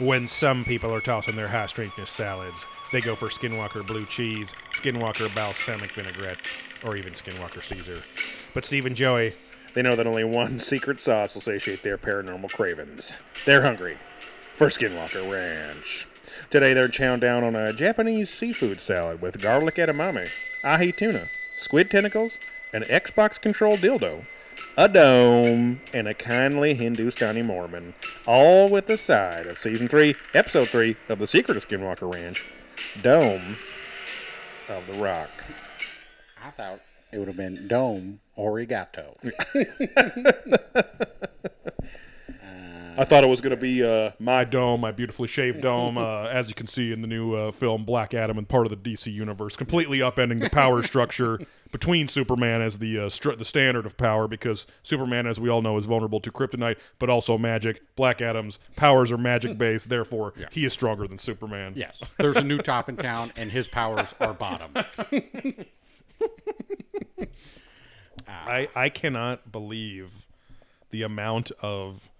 when some people are tossing their high strangeness salads, they go for Skinwalker blue cheese, Skinwalker balsamic vinaigrette, or even Skinwalker Caesar. But Steve and Joey, they know that only one secret sauce will satiate their paranormal cravings. They're hungry for Skinwalker Ranch. Today they're chowing down on a Japanese seafood salad with garlic edamame, ahi tuna, squid tentacles, an Xbox controlled dildo, a dome, and a kindly Hindustani Mormon, all with the side of season 3, episode 3 of The Secret of Skinwalker Ranch, Dome of the Rock. I thought it would have been dome origato. I thought it was going to be uh, my dome, my beautifully shaved dome, uh, as you can see in the new uh, film Black Adam and part of the DC universe, completely upending the power structure between Superman as the uh, str- the standard of power, because Superman, as we all know, is vulnerable to kryptonite, but also magic. Black Adam's powers are magic based, therefore he is stronger than Superman. yes, there's a new top in town, and his powers are bottom. I, I cannot believe the amount of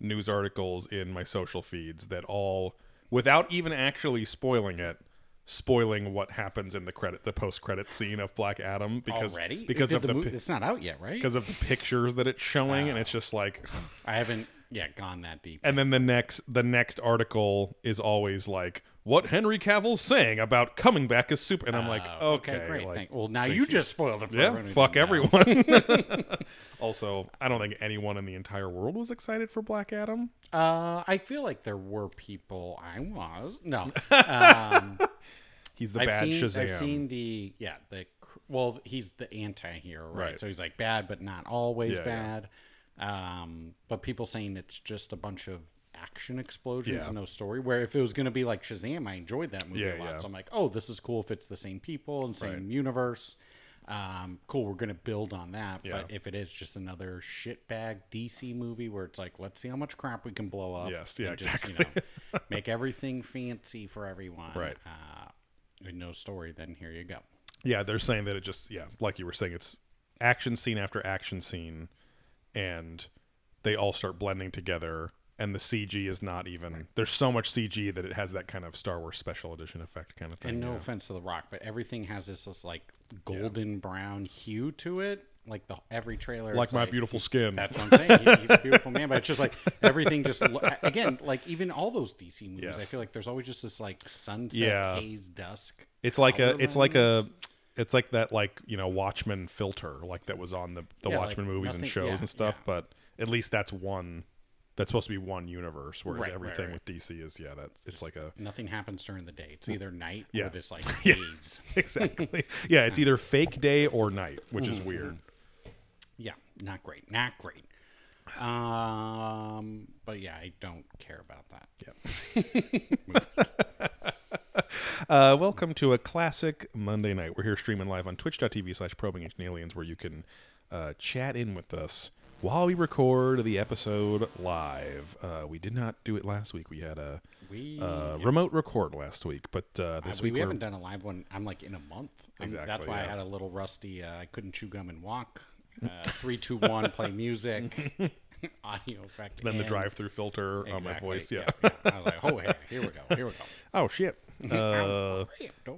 news articles in my social feeds that all, without even actually spoiling it, spoiling what happens in the credit, the post credit scene of Black Adam because Already? because Did of the, the, it's not out yet, right? because of the pictures that it's showing, and it's just like, I haven't yet gone that deep. and then the next the next article is always like what Henry Cavill's saying about coming back as super, and I'm like, Oh, okay, great. like, well, now you just spoiled it for Yeah, everyone fuck everyone. also, I don't think anyone in the entire world was excited for Black Adam. Uh, I feel like there were people. I was no. Um, He's the I've bad seen. Shazam. I've seen the yeah the well he's the anti-hero right? Right. So he's like bad but not always Yeah, yeah. bad. Um, but people saying it's just a bunch of action explosions Yeah. no story. Where if it was going to be like Shazam, I enjoyed that movie Yeah, a lot. yeah. So I'm like, oh, this is cool if it's the same people and same Right. universe. Um, cool, we're going to build on that. But if it is just another shitbag DC movie where it's like, let's see how much crap we can blow up. Yes, yeah, and just, you exactly. know, make everything fancy for everyone. Right. Uh, no story, then here you go. yeah, they're saying that it just yeah, like you were saying, it's action scene after action scene, and they all start blending together. And the CG is not even. There's so much CG that it has that kind of Star Wars special edition effect kind of thing. And no yeah. offense to The Rock, but everything has this, this like golden brown hue to it. Like the every trailer, like it's my beautiful skin. That's what I'm saying. He- he's a beautiful man, but it's just like everything. Just lo- again, like even all those DC movies, I feel like there's always just this like sunset, Yeah. haze, dusk. It's like a color it's like a it's like that like you know Watchmen filter like that was on the the Yeah, like Watchmen movies and shows yeah, and stuff. yeah. But at least that's one that's supposed to be one universe, whereas Right, right, everything right. with DC is yeah that it's like a nothing happens during the day. It's either night Yeah. or this like Yeah. haze. exactly yeah it's either fake day or night, which is Mm-hmm. weird. Yeah, not great, not great. Um, but yeah, I don't care about that. Uh, welcome to a classic Monday night. We're here streaming live on twitch.tv slash probing aliens where you can uh, chat in with us while we record the episode live. Uh, we did not do it last week. We had a We uh, remote record last week, but uh, this Uh, week we haven't done a live one. I'm like in a month. I'm- That's Exactly, why I had a little rusty. Uh, I couldn't chew gum and walk. Uh, three, two, one. Play music. Audio effect. then the drive-through filter on my voice. Yeah. yeah. I was like, oh, hey, here we go. Here we go. oh shit. Uh,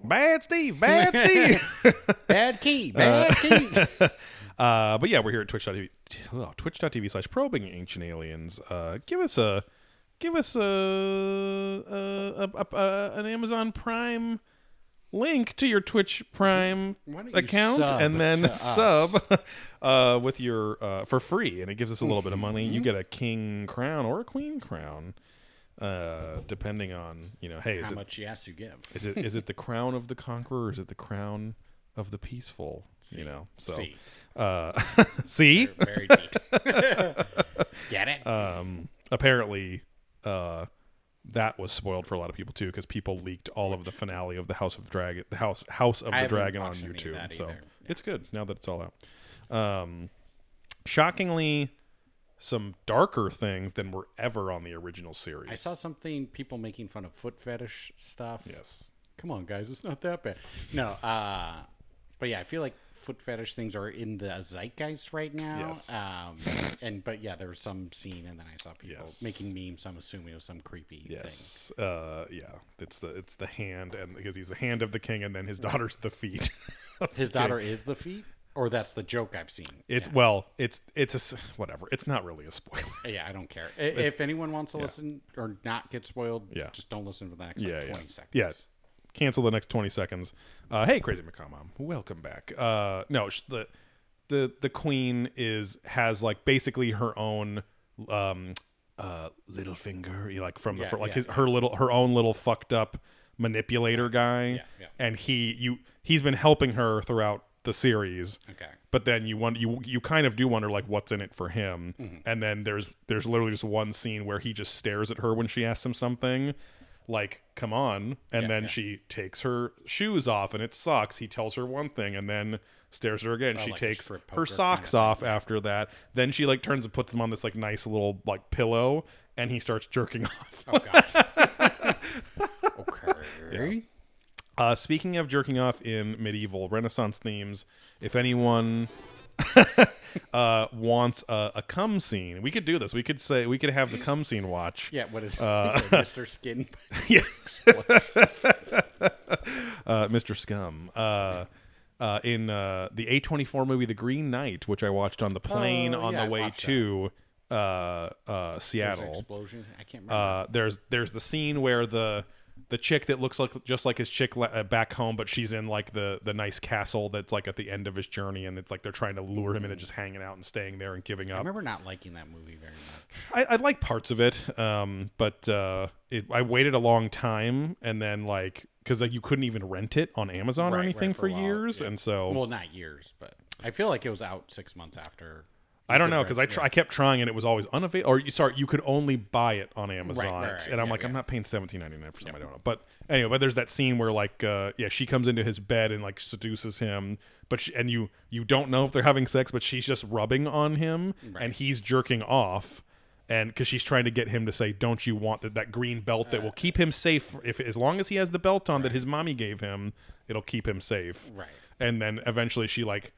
bad Steve. Bad Steve. bad key. Bad key. Uh, but yeah, we're here at twitch.tv, oh, twitch.tv slash probing ancient aliens. Uh, give us a, give us a, a, a, a, an Amazon Prime link to your Twitch Prime Why don't you account and then sub uh, with your uh, for free, and it gives us a little bit of money. Mm-hmm. You get a king crown or a queen crown, uh, depending on you know. Hey, is How it much yes you give? is it is it the crown of the conqueror? or Is it the crown of the peaceful? You know, so See, uh, see, very deep. Get it? um, apparently, uh, that was spoiled for a lot of people too because people leaked all of the finale of the House of the Dragon, the House House of I the Dragon on watched any of YouTube. So either. it's good now that it's all out. Um, shockingly, some darker things than were ever on the original series. I saw something people making fun of foot fetish stuff. Yes. Come on, guys, it's not that bad. No, uh, But yeah, I feel like foot fetish things are in the zeitgeist right now. Yes. Um, and but yeah, there was some scene, and then I saw people Yes. making memes. So I'm assuming it was some creepy thing. Yes. Uh, yeah. It's the it's the hand, and because he's the hand of the king, and then his daughter's the feet. His daughter is the feet, or that's the joke I've seen. It's well, it's it's a, whatever. It's not really a spoiler. Yeah, I don't care. I- If anyone wants to listen or not get spoiled, Yeah. just don't listen for the next Yeah, like, yeah. 20 seconds. Yeah. Cancel the next twenty seconds. Uh, hey, crazy macaw welcome back. Uh, no, sh- the the the queen is has like basically her own um uh little finger, you know, like from the Yeah, fir- like yeah, his her little her own little fucked up manipulator guy, Yeah, and he you he's been helping her throughout the series. Okay. but then you want you you kind of do wonder like what's in it for him Mm-hmm. and then there's there's literally just one scene where he just stares at her when she asks him something like come on and Yeah, then yeah. she takes her shoes off and it sucks he tells her one thing and then stares at her again Oh, she like takes her socks kind of off after that then she like turns and puts them on this like nice little like pillow and he starts jerking off Oh gosh. okay. Uh, speaking of jerking off in medieval Renaissance themes, if anyone uh, wants a, a cum scene, we could do this. We could say we could have the cum scene watch. Yeah. What is Uh, Mr. Skin? Yeah. uh, Mr. Scum. Uh, uh, in uh, the A24 movie The Green Knight, which I watched on the plane Oh, on yeah, the way to uh, uh, There's Seattle. explosions. I can't remember. uh, there's there's the scene where the the chick that looks like just like his chick le- uh, back home, but she's in like the the nice castle that's like at the end of his journey, and it's like they're trying to lure him into just hanging out and staying there and giving up. I remember not liking that movie very much. I, I like parts of it, um, but uh, it, I waited a long time, and then like because like you couldn't even rent it on Amazon or Right, right, anything for for, years, yeah. and so Well, not years, but I feel like it was out six months after. I don't know because I tr- I kept trying and it was always unavailable. Or you sorry, you could only buy it on Amazon, right, right, and I'm yeah, like, I'm not paying seventeen ninety nine for something I don't know. But anyway, but there's that scene where like, uh, yeah, she comes into his bed and like seduces him, but she, and you you don't know if they're having sex, but she's just rubbing on him and he's jerking off. And because she's trying to get him to say, "Don't you want that, that green belt that will keep him safe? If as long as he has the belt on that his mommy gave him, it'll keep him safe." Right. And then eventually she like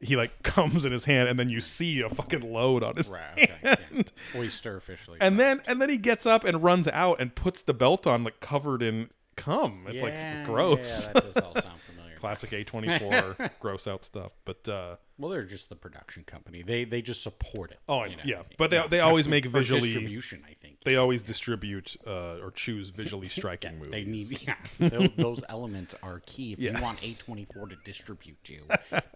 he like comes in his hand and then you see a fucking load on his Right. Okay. Yeah. hand. Oyster officially. And then and then he gets up and runs out and puts the belt on like covered in cum. It's yeah, like gross. Yeah, that does all sound. Classic A24 gross out stuff. But uh Well, they're just the production company. They they just support it. Oh, you know? yeah. But they- Yeah. they always make visually- distribution. I think they always distribute uh, or choose visually striking movies. they need yeah. those, those elements are key. If Yes. you want A twenty four to distribute you,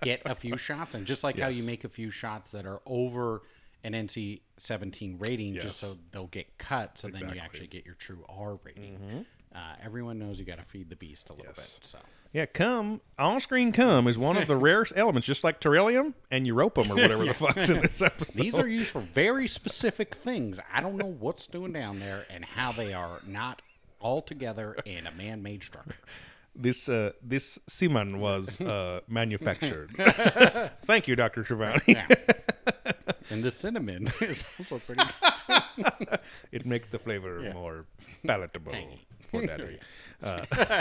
get a few shots, and just like how you make a few shots that are over an NC seventeen rating, just so they'll get cut, so then Exactly. Mm-hmm. you actually get your true R rating. Uh, everyone knows you got to feed the beast a little Yes. bit. So Yeah, cum, on screen cum is one of the rarest elements, just like beryllium and europium or whatever the fuck's in this episode. These are used for very specific things. I don't know what's doing down there and how they are not all together in a man-made structure. this uh, this semen was uh, manufactured. Thank you, Doctor Trevani. Yeah. and the cinnamon is also pretty good. it makes the flavor more palatable Tangy. For daddy. Uh,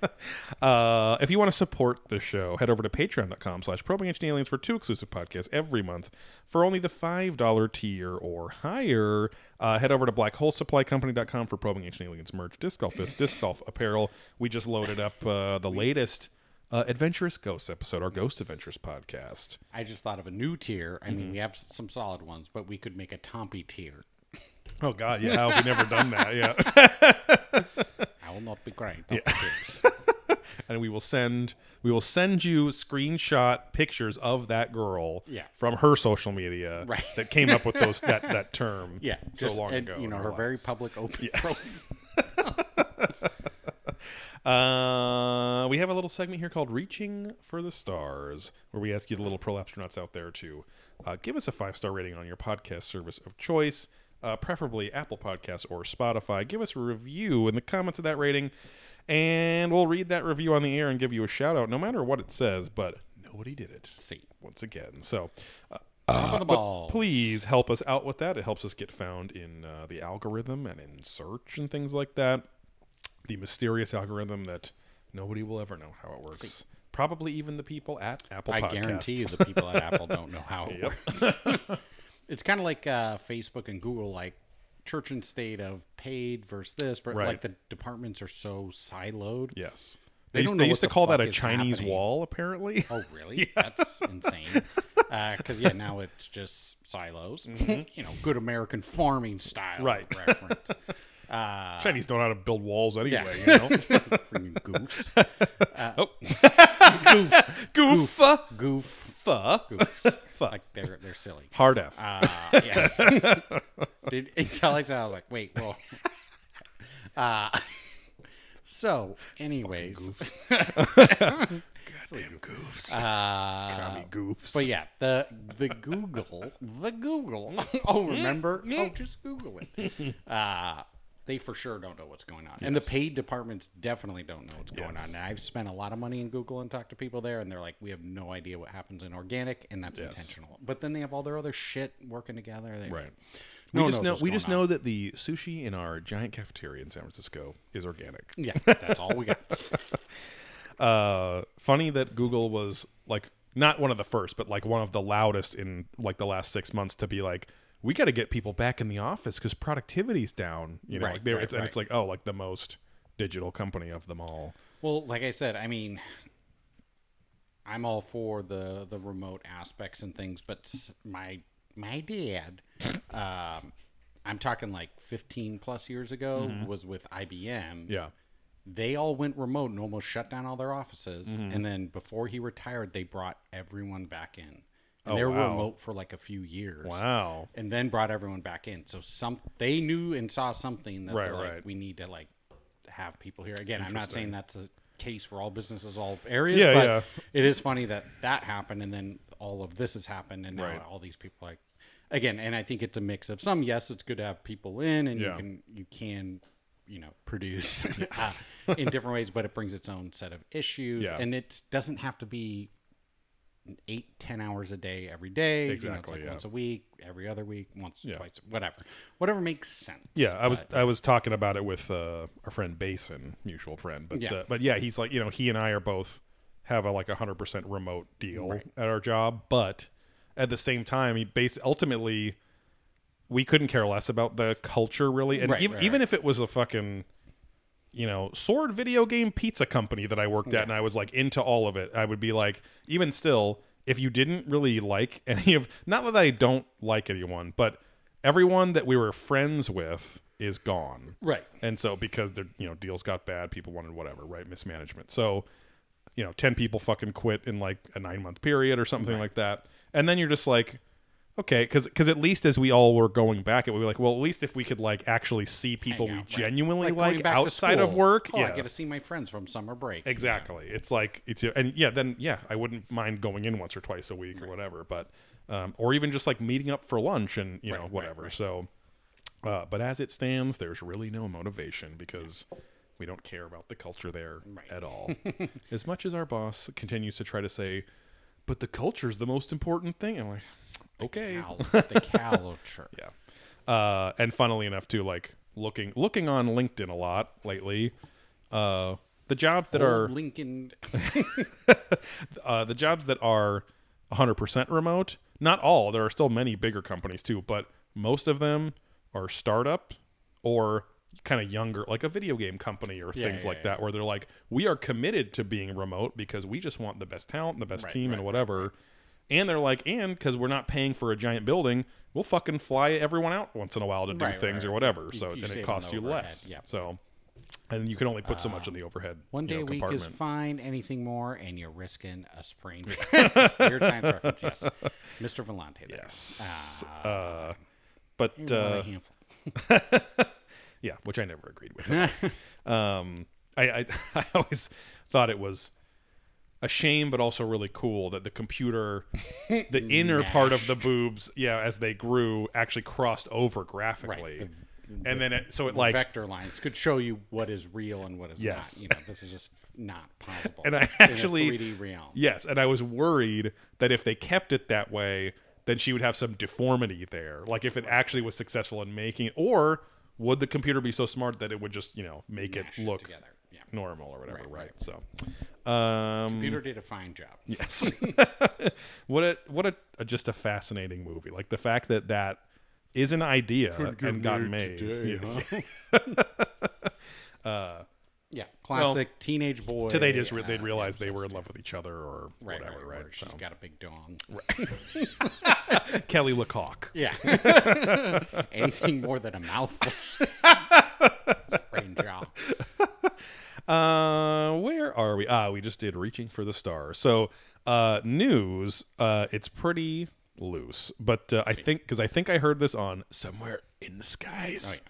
uh, if you want to support the show, head over to patreon.com slash probing ancient aliens for two exclusive podcasts every month for only the $5 tier or higher. Uh, head over to blackholesupplycompany.com for probing ancient aliens merch, disc golf bits, disc golf apparel. We just loaded up uh, the latest uh, Adventurous Ghosts episode, our Ghost Adventures podcast. I just thought of a new tier. I Mm-hmm. mean, we have some solid ones, but we could make a Tompy tier. Oh, God, yeah, we never done that? Yeah. I will not be great. Tompy tiers. and we will send we will send you screenshot pictures of that girl Yeah. from her social media Right. that came up with those that that term Yeah, so just, long and, ago You know, in her very public open profile. Uh, we have a little segment here called "Reaching for the Stars," where we ask you, the little pro astronauts out there, to uh, give us a five star rating on your podcast service of choice, uh, preferably Apple Podcasts or Spotify. Give us a review in the comments of that rating, and we'll read that review on the air and give you a shout out, no matter what it says. But nobody did it See, once again. So of the but please help us out with that. It helps us get found in uh, the algorithm and in search and things like that. The mysterious algorithm that nobody will ever know how it works. probably even the people at Apple I Podcasts. guarantee you the people at Apple don't know how it works. it's kind of like uh, Facebook and Google, like church and state of paid versus this, but Right. like the departments are so siloed. yes. They They, don't used, they used to the call that a Chinese happening. wall, apparently. Oh, really? That's insane. Because yeah, now it's just silos. you know, good American farming style Mm-hmm. Right. reference. Uh, Chinese don't know how to build walls anyway, yeah. you know? freaking goofs. Goof. Goof. Fuh. Fuck. Like they're they're silly. Hard F. Uh, yeah. Did until I was like, wait, well. Uh, so, anyways, goddamn goofs. uh, Commie goofs. but yeah, the the Google, the Google. oh, remember? Oh, just Google it. Uh, they for sure don't know what's going on, and the paid departments definitely don't know what's going Yes. on. And I've spent a lot of money in Google and talked to people there, and they're like, "We have no idea what happens in organic, and that's Yes. intentional." But then they have all their other shit working together. They, Right. No we just know we just on. know that the sushi in our giant cafeteria in San Francisco is organic. Yeah, that's all we got. Uh, funny that Google was like not one of the first, but like one of the loudest in like the last six months to be like, we got to get people back in the office because productivity's down. You know, Right, like right, it's, and it's like oh, like the most digital company of them all. Well, like I said, I mean, I'm all for the the remote aspects and things, but my my dad, um, I'm talking like 15 plus years ago, was with IBM. Mm-hmm. Yeah. They all went remote and almost shut down all their offices. Mm-hmm. And then before he retired, they brought everyone back in. And Oh, they were wow. remote for like a few years. Wow. And then brought everyone back in. So some they knew and saw something that Right, they're like, right. we need to like have people here. Again, I'm not saying that's a case for all businesses, all areas, Yeah, but yeah. it is funny that that happened and then all of this has happened and now Right. all these people like again, and I think it's a mix of some. Yes, it's good to have people in and Yeah. you can you can you know produce uh, in different ways, but it brings its own set of issues, Yeah. and it doesn't have to be eight ten hours a day every day. You know, it's Exactly, like yeah. once a week, every other week, once Yeah. twice, whatever, whatever makes sense. Yeah, I was but- I was talking about it with uh, our friend Basin, mutual friend. But Yeah. uh, but yeah, he's like you know he and I are both have a like a hundred percent remote deal Right. at our job, but at the same time, he base ultimately we couldn't care less about the culture really, and Right, even right, even if it was a fucking you know sword video game pizza company that I worked at, and I was like into all of it, I would be like even still. If you didn't really like any of, not that I don't like anyone, but everyone that we were friends with is gone. right. And so because the you know deals got bad, people wanted whatever, right? Mismanagement. So you know, ten people fucking quit in like a nine month period or something like that, and then you're just like, okay, because because at least as we all were going back, it would be like, well, at least if we could like actually see people Hang we right. genuinely going like, outside of work, Oh, yeah. I get to see my friends from summer break. Exactly. It's like it's and yeah, then yeah, I wouldn't mind going in once or twice a week or whatever, but um, or even just like meeting up for lunch and you know Right, right, whatever. right. So, uh, but as it stands, there's really no motivation because we don't care about the culture there Right. at all. as much as our boss continues to try to say, but the culture is the most important thing. I'm like, okay, the culture. yeah. Uh, and funnily enough, too, like looking looking on LinkedIn a lot lately. Uh, the jobs that are Old Lincoln. uh, the jobs that are 100% remote, not all, there are still many bigger companies too, but most of them are startup or kind of younger, like a video game company or Yeah, things yeah, like yeah. that, where they're like, we are committed to being remote because we just want the best talent and the best Right, team right, and right, whatever. And they're like, and because we're not paying for a giant building, we'll fucking fly everyone out once in a while to do Right, right, things or whatever. So you then it costs you less. yeah. So, and you can only put so much in the overhead. One you day know, a week is fine. Anything more, and you're risking a sprain. Weird science reference, yes. Mr. Vellante there. Yes. Ah, uh, but uh, a handful. yeah, which I never agreed with. um, I, I I always thought it was a shame, but also really cool that the computer, the inner part of the boobs, yeah, as they grew, actually crossed over graphically, and then it, so it like vector lines could show you what is real and what is Yes. not. You know, this is just not possible. And I actually- 3D realm. Yes, and I was worried that if they kept it that way, then she would have some deformity there. Like if it actually was successful in making or would the computer be so smart that it would just, you know, make Mash it it look together. Normal or whatever, Right, right? So, um, Computer did a fine job. yes, what a what a, a just a fascinating movie. Like the fact that that is an idea and got made. Yeah. Yeah, classic teenage boy. So they just re- they'd uh, realize they were in love with each other or Right, whatever, right, right? right. So She's got a big dong. Kelly LeCoq. Yeah. Anything more than a mouthful. Brain jaw. Uh, where are we? Ah, we just did reaching for the stars. So, uh, news. Uh, it's pretty loose, but uh, I think because I think I heard this on somewhere in the skies.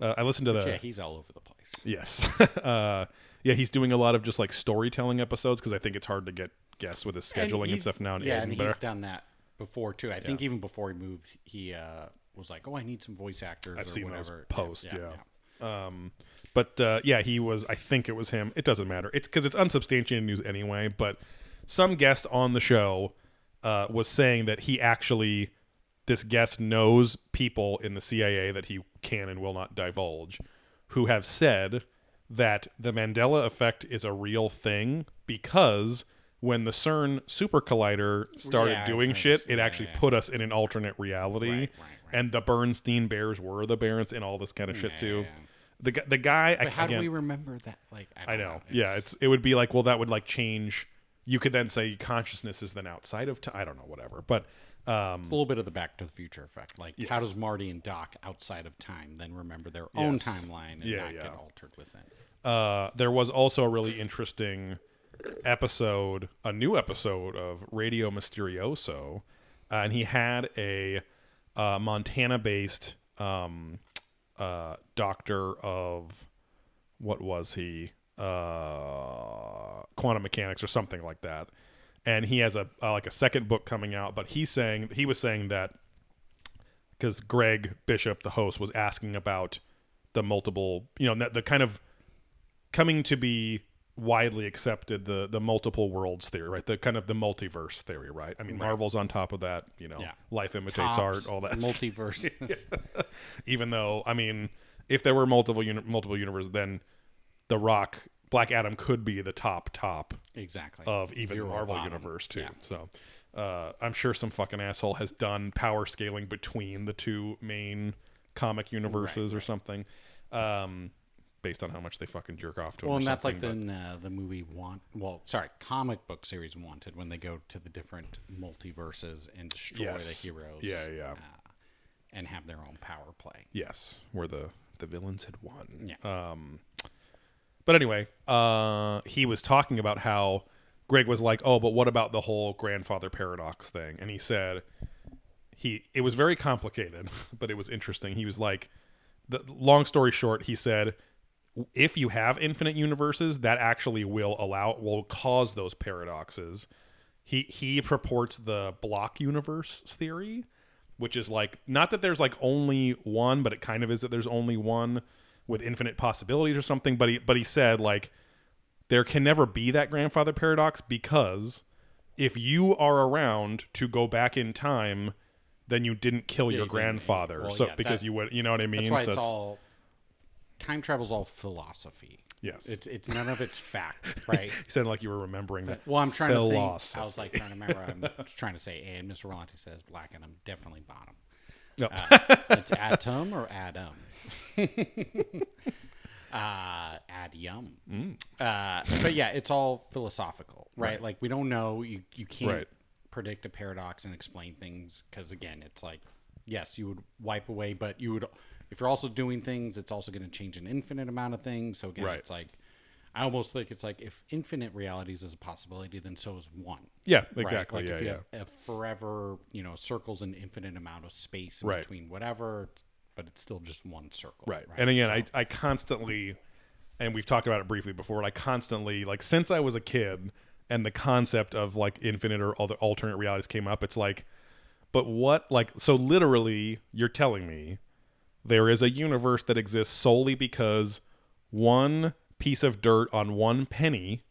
uh, I listened to the Oh, Yeah, he's all over the place. yes. uh, yeah, he's doing a lot of just like storytelling episodes because I think it's hard to get guests with his scheduling and, he's- stuff now in Yeah, and Edinburgh. he's done that before too. I think even before he moved, he uh, was like, "Oh, I need some voice actors." I've or seen those whatever. posts, yeah. Um, but uh, yeah, he was. I think it was him. It doesn't matter. It's because it's unsubstantiated news anyway. But some guest on the show uh, was saying that he actually, this guest knows people in the CIA that he can and will not divulge, who have said that the Mandela effect is a real thing because when the CERN super collider started Yeah, doing shit, it Yeah, actually yeah. put us in an alternate reality, Right, right, right. and the Bernstein Bears were the Barons and all this kind of shit too. The the guy, I, But how again, do we remember that? Like, I, I don't know, yeah, it's it would be like, well, that would like change. You could then say consciousness is then outside of time. I don't know, whatever, but um, It's a little bit of the Back to the Future effect. Like, how does Marty and Doc outside of time then remember their own Yes. timeline and Yeah, not yeah. get altered with it? uh, there was also a really interesting episode, a new episode of Radio Misterioso, uh, and he had a uh, Montana-based um, uh, doctor of what was he? Uh, quantum mechanics or something like that. And he has a uh, like a second book coming out, but he's saying he was saying that because Greg Bishop, the host, was asking about the multiple, you know, the, the kind of coming to be widely accepted the the multiple worlds theory, right? The kind of the multiverse theory, right? I mean, Marvel's on top of that, you know, Yeah. life imitates Tops, art, all that. multiverses. Even though, I mean, if there were multiple uni- multiple universes, then the Rock, Black Adam could be the top top exactly. of even Zero Marvel bottom. universe too. Yeah. So uh, I'm sure some fucking asshole has done power scaling between the two main comic universes or something, um, based on how much they fucking jerk off to. Well, and that's like something, the uh, the movie Want. Well, sorry, comic book series Wanted when they go to the different multiverses and destroy Yes. the heroes. Yeah, yeah. uh, and have their own power play. yes, where the the villains had won. Yeah. But anyway, uh, he was talking about how Greg was like, "Oh, but what about the whole grandfather paradox thing?" And he said he it was very complicated, but it was interesting. He was like, the long story short, he said if you have infinite universes, that actually will allow will cause those paradoxes. He he purports the block universe theory, which is like not that there's like only one, but it kind of is that there's only one with infinite possibilities or something. But he but he said like there can never be that grandfather paradox because if you are around to go back in time, then you didn't kill your you grandfather. well, so yeah, because that- you would, you know what I mean? That's why So it's all time travel's all philosophy. Yes. It's it's none of it's fact, right? You sounded like you were remembering that. Well, I'm trying to think. I was like trying to remember. I'm just trying to say and Mr. Rolante says black, and I'm definitely bottom. No. Uh, it's atom or Adam. uh, adium. Mm. Uh, but yeah, it's all philosophical, right? Like we don't know. You you can't Right. predict a paradox and explain things because again, it's like yes, you would wipe away, but you would if you're also doing things, it's also going to change an infinite amount of things. So again, Right. it's like. I almost think it's like if infinite realities is a possibility, then so is one. yeah, Right? exactly. Like yeah, if you yeah. have a forever, you know, circles an infinite amount of space in Right. between whatever, but it's still just one circle. Right. And again, So- I, I constantly, and we've talked about it briefly before, I constantly, like, since I was a kid and the concept of like infinite or other alternate realities came up, it's like, but what, like, so literally, you're telling me there is a universe that exists solely because one piece of dirt on one penny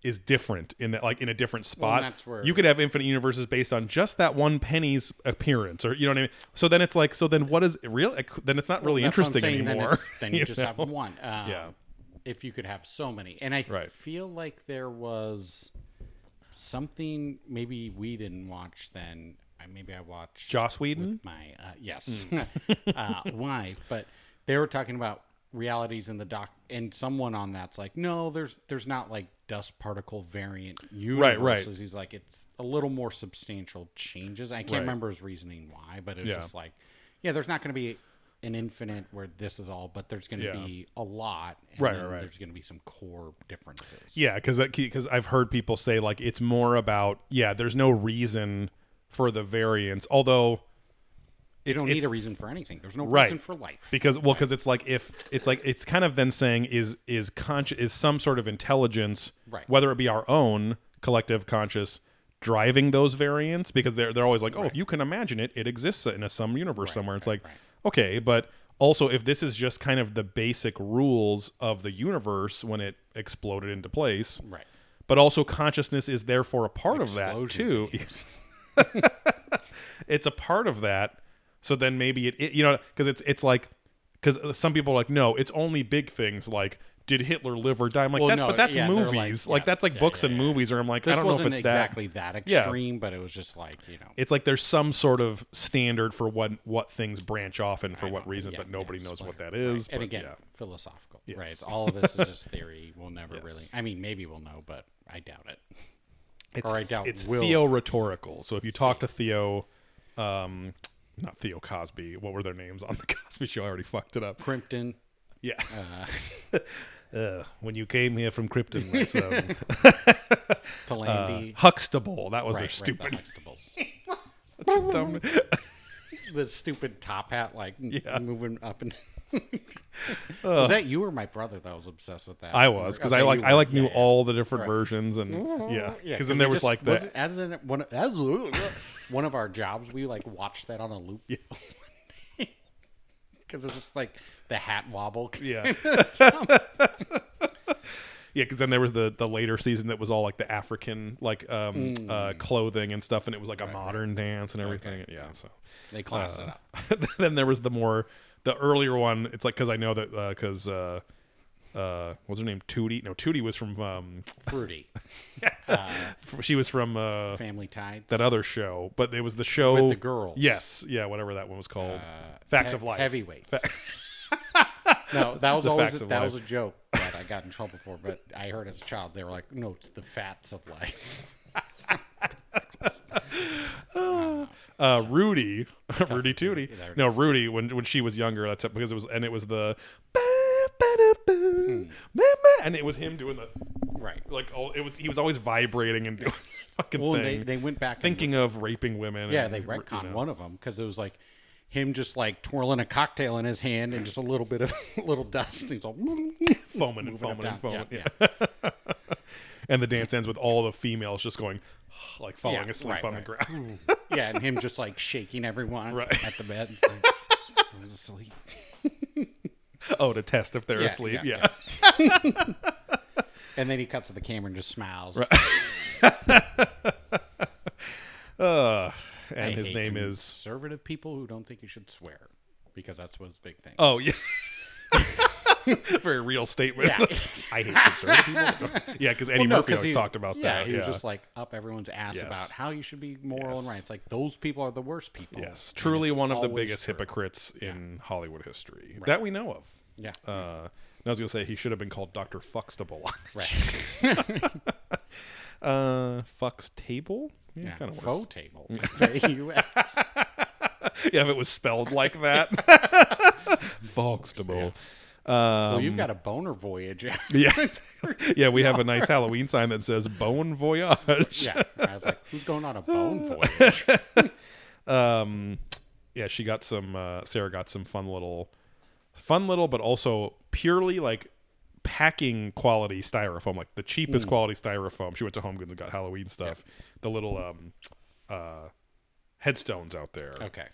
is different in that like in a different spot that's where- you could have infinite universes based on just that one penny's appearance or you know what i mean so then it's like so then what is real then it's not really That's interesting saying, then anymore Then, you, you just know? have one. Um, Yeah. if you could have so many. And I Right. feel like there was something maybe we didn't watch then. I Maybe I watched Joss Whedon? with my uh, yes Hmm. uh, wife, but they were talking about realities in the doc, and someone on that's like, no, there's there's not like dust particle variant universes. right. right. He's like, it's a little more substantial changes. I can't Right. remember his reasoning why, but it's Yeah. just like, yeah, there's not going to be an infinite where this is all, but there's going to Yeah. be a lot, right, right. There's going to be some core differences. Yeah, because because I've heard people say like it's more about yeah. There's no reason for the variance, although you don't need a reason for anything. There's no Right. reason for life. because well because it's like if it's like it's kind of then saying is is conscious is some sort of intelligence Right. whether it be our own collective conscious driving those variants because they're they're always like oh if you can imagine it it exists in a some universe somewhere it's like right. okay but also if this is just kind of the basic rules of the universe when it exploded into place Right. but also consciousness is therefore a part of that Explosion too. it's a part of that. So then maybe it, it you know, because it's it's like because some people are like, no, it's only big things like did Hitler live or die? I'm like, Well, that's, no, but that's yeah, movies. like- Like, that's like yeah, books yeah, and yeah. movies. Or I'm like, This I don't know if it's exactly that. that, Yeah. extreme, but it was just like you know. It's like there's some sort of standard for what what things branch off and for I what know, reason, yeah, but nobody yeah, knows what that is. right. And again, yeah. philosophical, Yes. right? All of this is just theory. We'll never Yes. really. I mean, maybe we'll know, but I doubt it. It's or I doubt it's will- Theo rhetorical. So if you talk to Theo, um, not Theo Cosby, what were their names on the Cosby Show? I already fucked it up. Crimpton, Yeah. uh, Uh, when you came here from Krypton, my son. Talandi, Huxtable. That was right, their right, stupid. the Huxtables. dumb- the stupid top hat, like Yeah. moving up and. Was that you or my brother that was obsessed with that? I was because I like I like knew all the different Right. versions and yeah Yeah, because then we there was just- like was the it- as in one as one of our jobs we like watched that on a loop. Yes. Because it was just like the hat wobble. yeah. Yeah because then there was the the later season that was all like the African like um uh clothing and stuff and it was like a modern dance and everything yeah so They classed it up. then there was the more the earlier one it's like because I know that because uh, uh what was her name Tootie no Tootie was from um Fruity. f- she was from uh Family Ties. that other show but it was the show With the girls. yes yeah whatever that one was called Uh, Facts he- of Life Heavyweights. no, that was The always of that Life. was a joke that I got in trouble for. But I heard as a child they were like, "No, it's the fats of life." uh, Rudy, Rudy Tootie. No, Rudy when when she was younger. That's it, because it was and it was the and it was him doing the Right. like all it was he was always vibrating and doing fucking Well, and thing, they they went back and thinking of raping women. Yeah, and, they you retconned know. one of them because it was like him just like twirling a cocktail in his hand and just a little bit of little dust. And he's all foaming and foaming and foaming. Yeah, Yeah. and the dance ends with all the females just going like falling Yeah, asleep right, on the ground. yeah, and him just like shaking everyone Right. at the bed. Like, I was asleep. oh, to test if they're Yeah, asleep. yeah, Yeah. And then he cuts to the camera and just smiles. Uh, I and his hate name is conservative people who don't think you should swear because that's what his big thing. Oh yeah. Very real statement. Yeah. I hate conservative people. Yeah, because Eddie Well, no, Murphy always he- talked about yeah, that. he yeah, was just like up everyone's ass Yes. about how you should be moral Yes. and right. It's like those people are the worst people. yes, truly one of the biggest true. hypocrites in Hollywood history that we know of. Yeah, Uh, I was gonna say he should have been called Doctor Fuxtable. right. uh, Fuck's Table. Yeah, Yeah, kind of faux table. F-A-U-X. Yeah, if it was spelled like that. Fuxtable. well, Um, you've got a boner voyage. yeah, yeah. We have a nice Halloween sign that says "Bone Voyage." yeah, I was like, who's going on a bone voyage? um yeah she got some uh sarah got some fun little fun little but also purely like packing quality styrofoam like the cheapest Hmm. quality styrofoam she went to home goods and got halloween stuff the little um uh headstones out there Okay,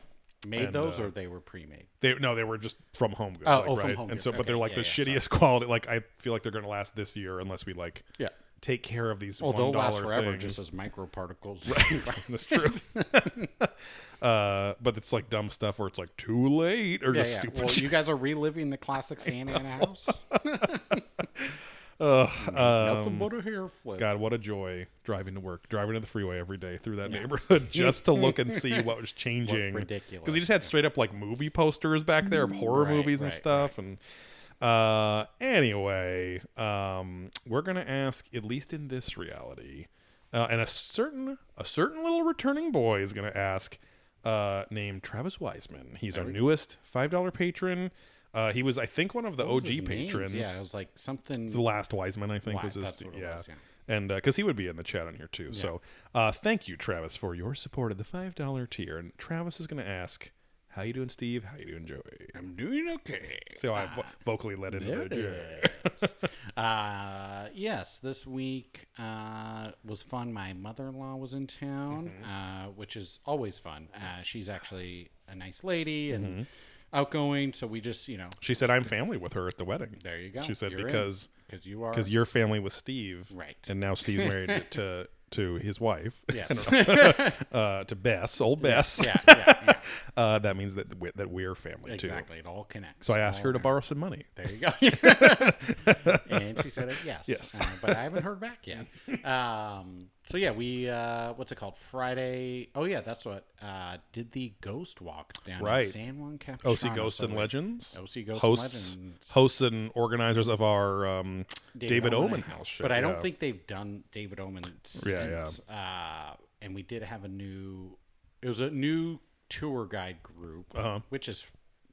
made And, those uh, or they were pre-made. they no they were just from home goods Oh, like, oh, from right Home and Goods. so but they're like yeah, the yeah, shittiest quality like i feel like they're gonna last this year unless we like Yeah. take care of these Well, they'll last forever things. just as microparticles. That's true. uh, but it's like dumb stuff where it's like too late or Yeah, just yeah. stupid Well, shit. you guys are reliving the classic Santa Ana house. Ugh, Nothing um, but a hair flip. God, what a joy driving to work, driving to the freeway every day through that neighborhood just to look and see what was changing. ridiculous. Because he just had straight up like movie posters back there of horror Right, movies and right, stuff. And uh, anyway, um, we're gonna ask at least in this reality, uh, and a certain a certain little returning boy is gonna ask, uh, named Travis Wiseman. He's our newest five dollar patron. Uh, he was, I think, one of the What OG patrons. Yeah, it was like something. The last Wiseman, I think, Wi- was his. that's what it yeah. was, yeah. And because he would be in the chat on here too. So uh, thank you, Travis, for your support of the $5 tier. And Travis is going to ask, How you doing, Steve? How you doing, Joey? I'm doing okay. So I vo- vocally led into There the uh, yes, this week uh, was fun. My mother-in-law was in town, Mm-hmm. uh, which is always fun. Uh, she's actually a nice lady and Mm-hmm. Outgoing. So we just, you know, She said, I'm family with her at the wedding. there you go. She said. Because because you are because your family was Steve. Right. And now Steve's married to to his wife, yes, uh, to Bess, old Bess. yeah, yeah, yeah, Uh, that means that we- that we're family too. exactly. It all connects. So I asked All her to borrow some money. There you go. and she said it yes. Yes. Uh, but I haven't heard back yet. Um, so yeah, we uh, what's it called? Friday. Oh yeah, that's what uh, did the ghost walk down Right. in San Juan Capistrano. OC Ghosts and Legends. OC Ghosts hosts, and Legends. hosts and organizers of our um, David, Omen House show. But I don't yeah. think they've done David Omen since. Yeah, Uh, and we did have a new. It was a new tour guide group, Uh-huh. which is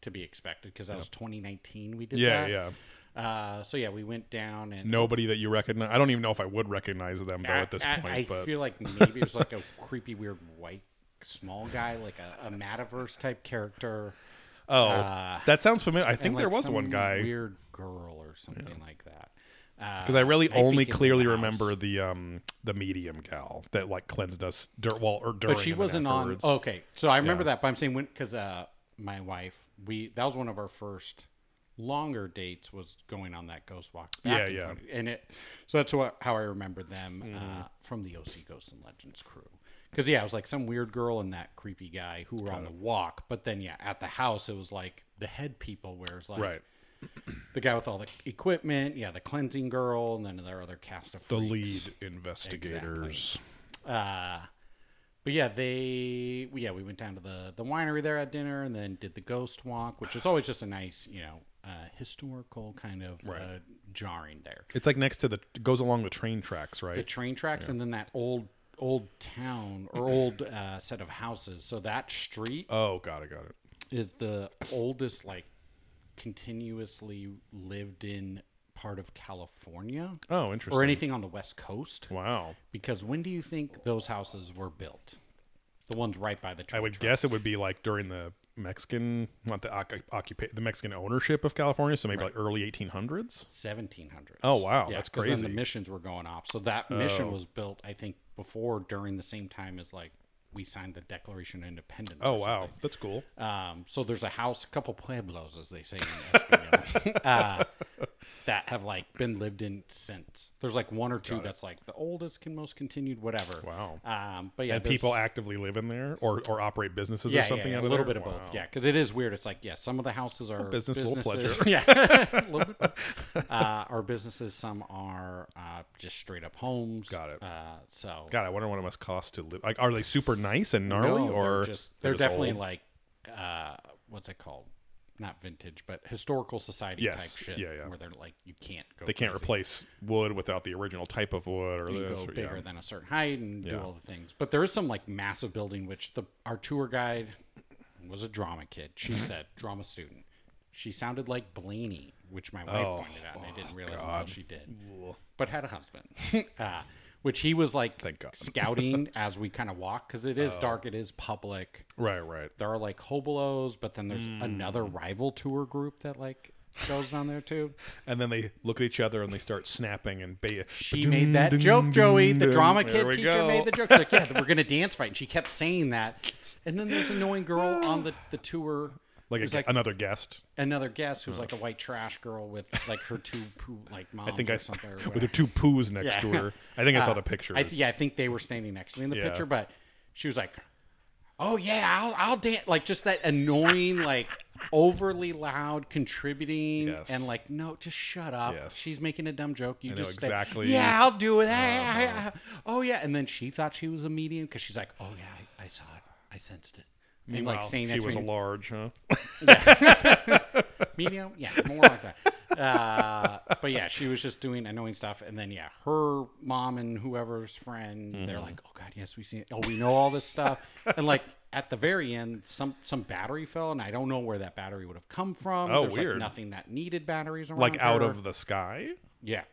to be expected because that was 2019. We did Yeah, that. yeah. Uh, so yeah, we went down and Nobody that you recognize. I don't even know if I would recognize them though I, at this I- point. I but feel like maybe it was like a creepy, weird white small guy, like a, a Metaverse type character. oh, uh, that sounds familiar. I think and, there like, was one guy weird girl or something like that. because I really only clearly the remember the um the medium gal that like cleansed us dur- well or during. but she wasn't on. Okay, so I remember Yeah. that, but I'm saying when because uh, my wife, we that was one of our first longer dates was going on that ghost walk. back Yeah, yeah. 20 and it so that's what how I remember them Mm-hmm. uh, from the OC Ghosts and Legends crew. Because yeah, it was like some weird girl and that creepy guy who were on the walk, but then yeah, at the house it was like the head people, where it's like right. the guy with all the equipment, yeah, the cleansing girl, and then their other cast of The lead investigators. Uh, but yeah, they yeah we went down to the the winery there at dinner, and then did the ghost walk, which is always just a nice you know uh, historical kind of Right. uh, jarring there. It's like next to the goes along the train tracks, right? The train tracks, and then that old old town or old uh, set of houses. So that street oh, got it, got it. is the oldest like continuously lived in part of California Oh, interesting. or anything on the west coast. Wow. Because when do you think those houses were built? The ones right by the train I would tracks. guess it would be like during the Mexican, not the occu- occupa- the Mexican ownership of California, so maybe like early 1800s. 1700s. Oh, wow, Yeah, that's 'cause Then the missions were going off. So that mission Oh. was built, I think, before during the same time as like we signed the Declaration of Independence. Oh wow, that's cool. Um, so there's a house, a couple pueblos, as they say in Espanol, uh, that have like been lived in since. There's like one or two that's like the oldest, can most continued, whatever. Wow. Um, but yeah, and people actively live in there or, or operate businesses yeah, or something yeah, out yeah, a little there? bit of Wow. both. Yeah, because it is weird. It's like yeah, some of the houses are business, a little businesses. pleasure. Yeah, a little bit. Uh, are businesses. Some are uh, just straight up homes. Got it. Uh, so God, I wonder what it must cost to live. Like, are they super nice and gnarly, no, or they're just they're, definitely old? like uh, what's it called? Not vintage, but historical society Yes, type shit. yeah, yeah. Where they're like you can't go. they can't crazy. replace wood without the original type of wood or You go or, bigger yeah. than a certain height and do all the things. But there is some like massive building which the our tour guide was a drama kid. She Mm-hmm. said drama student. She sounded like Blaney, which my wife Oh, pointed out, and I didn't realize God. until she did. But had a husband, uh, which he was like Thank God. Oh. scouting as we kind of walk because it is dark, it is public. Right, right. There are like hobolos, but then there's Mm. another rival tour group that like goes down there too. And then they look at each other and they start snapping and ba- She made that joke, Joey. The drama kid teacher go. made the joke. She's like, yeah, we're gonna dance fight, and she kept saying that. And then there's an annoying girl on the, the tour, like, a, like another guest. another guest who's like a white trash girl with like her two poo like moms I think or I something. With whatever. two poos next Yeah. to her. I think I saw Uh, the picture. I, yeah, I think they were standing next to me in the Yeah. picture, but she was like, oh yeah, I'll I'll dance like just that annoying like overly loud contributing Yes. and like no, just shut up. Yes. She's making a dumb joke. You I just exactly. Uh-huh. yeah, I'll do it. Ah, ah, ah. Oh yeah, and then she thought she was a medium because she's like, oh yeah, I, I saw it, I sensed it. And like saying she was a large, huh? medium yeah more like that uh, but yeah she was just doing annoying stuff and then yeah her mom and whoever's friend they're Mm-hmm. like oh god yes we see it. oh we know all this stuff and like at the very end some some battery fell and i don't know where that battery would have come from Oh, There's weird. like nothing that needed batteries around Like out her. of the sky? yeah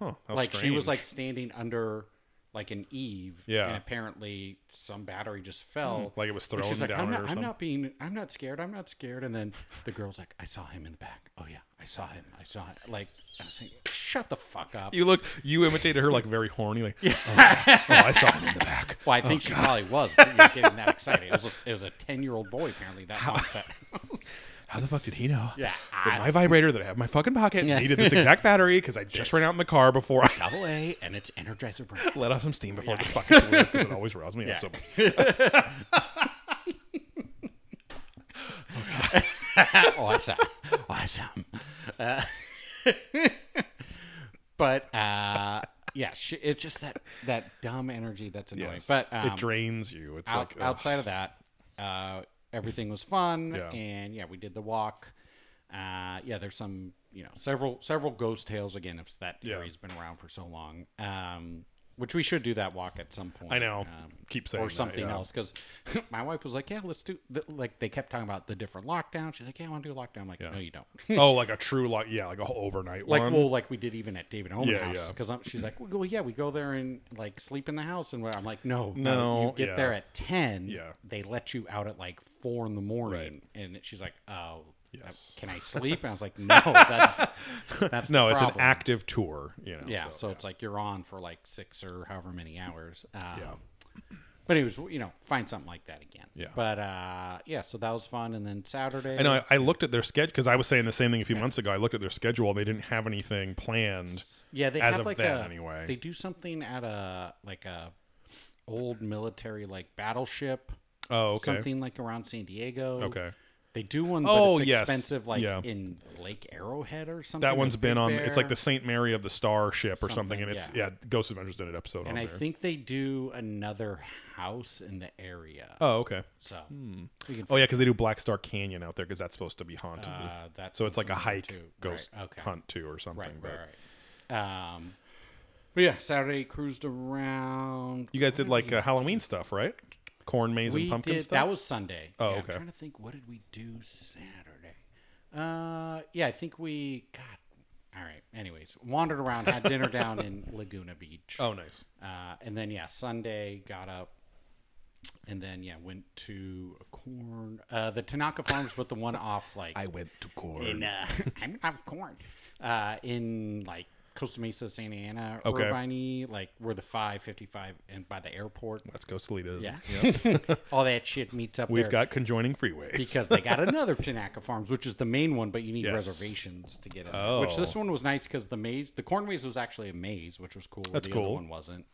Huh. Like she was like standing under like an Eve. Yeah. and apparently some battery just fell mm-hmm. like it was thrown she's like, down I'm not, I'm not being, I'm not scared. I'm not scared. And then the girl's like, I saw him in the back. Oh yeah, I saw him. I saw him. Like I was like, shut the fuck up. You look. You imitated her like very horny. Like, oh, oh, I saw him in the back. well, I think oh, she probably was but you're getting that excited. It was, a, it was a ten year old boy apparently that mindset. How the fuck did he know? Yeah, That my vibrator that I have in my fucking pocket Yeah. needed this exact battery because I just ran out in the car before I Double A and it's Energizer Brain. let off some steam before this fucking because it always riles me Yeah. up so much. oh, I saw. I saw him. Uh, but uh, yeah, it's just that that dumb energy that's annoying. Yes. But um, it drains you. It's out, like ugh. outside of that, uh, everything was fun, Yeah. and yeah, we did the walk. Uh, yeah, there's some, you know, several several ghost tales again. If that Yeah. area's been around for so long, um, which we should do that walk at some point. I know. um, Keep saying or that, something yeah. else because my wife was like, "Yeah, let's do." The, like they kept talking about the different lockdowns. She's like, "Yeah, I want to do a lockdown." I'm like, Yeah. "No, you don't." oh, like a true like yeah, like a whole overnight like one. well, like we did even at David Omen Yeah, house because she's like, well, yeah, we go there and like sleep in the house, and I'm like, no, No, you get there at ten, Yeah. they let you out at like four in the morning, and she's like, oh, Yes. can I sleep? And I was like, no, that's that's no, it's an active tour. You know. Yeah, so, so, it's like you're on for like six or however many hours. Um, Yeah. But it was, you know, find something like that again. Yeah. But uh, yeah, so that was fun, and then Saturday. I know. I, I looked at their schedule because I was saying the same thing a few months ago. I looked at their schedule. They didn't have anything planned. Yeah, they as have of like then, a anyway. They do something at a like a old military like battleship, Oh, okay. something like around San Diego. Okay. They do one, but Oh, it's yes. expensive, like Yeah. in Lake Arrowhead or something. That one's been Big on. It's like the Saint Mary of the Star ship or something, Something, and it's yeah. yeah. Ghost Adventures did an episode And I there. think they do another house in the area. oh, okay. So we can. Oh yeah, because they do Black Star Canyon out there because that's supposed to be haunted. uh, that's so it's like a hike too. ghost Right, okay. hunt too or something. Right, but right, right. Um, but yeah, Saturday cruised around. you guys did like uh, Halloween stuff, right? Corn maze we and pumpkin did stuff. that was sunday Oh, Yeah, okay. i'm trying to think what did we do saturday uh yeah i think we god all right anyways wandered around had dinner down in laguna beach oh, nice. uh and then yeah sunday got up and then yeah went to a corn uh the tanaka farms but the one off like I went to corn. in uh i'm off corn uh in like Costa Mesa, Santa Ana, Okay. Irvine, like where the 555 and by the airport. Let's go, Salitas. Yeah. All that shit meets up We've got conjoining freeways. because they got another Tanaka Farms, which is the main one, but you need Yes. reservations to get in. there. Which Oh. this one was nice because the maze, the corn maze was actually a maze, which was cool. That's the cool. Other one wasn't.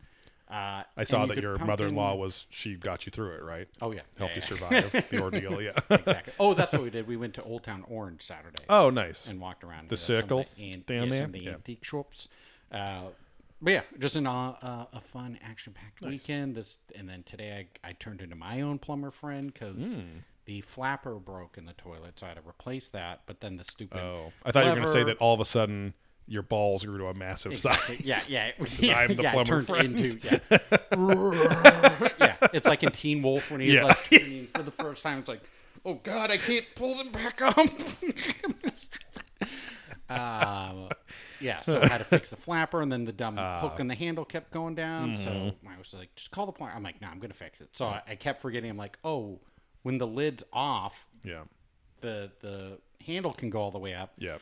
Uh, I saw you that your mother-in-law was she got you through it, right? Oh yeah, Helped yeah, you yeah. survive the ordeal. Yeah. exactly. Oh, that's what we did. We went to Old Town Orange Saturday oh, nice. and walked around The to some of circle the down yeah, there? the antique shops. Uh, but yeah, just an, uh, uh, a fun, action-packed weekend. This and then today I, I turned into my own plumber friend because Hmm. the flapper broke in the toilet, so I had to replace that. But then the stupid Oh, I thought you were going to say that all of a sudden your balls grew to a massive Exactly. size. Yeah, yeah, yeah. I'm the yeah, plumber turned friend. into yeah. yeah, it's like in Teen Wolf when he's Yeah. like turning for the first time. It's like, oh god, I can't pull them back up. um, yeah, so I had to fix the flapper, and then the dumb Ah. hook and the handle kept going down. So Mm-hmm. I was like, just call the plumber. I'm like, no, I'm gonna fix it. So I, I kept forgetting. I'm like, oh, when the lid's off, Yeah. the the handle can go all the way up. Yeah.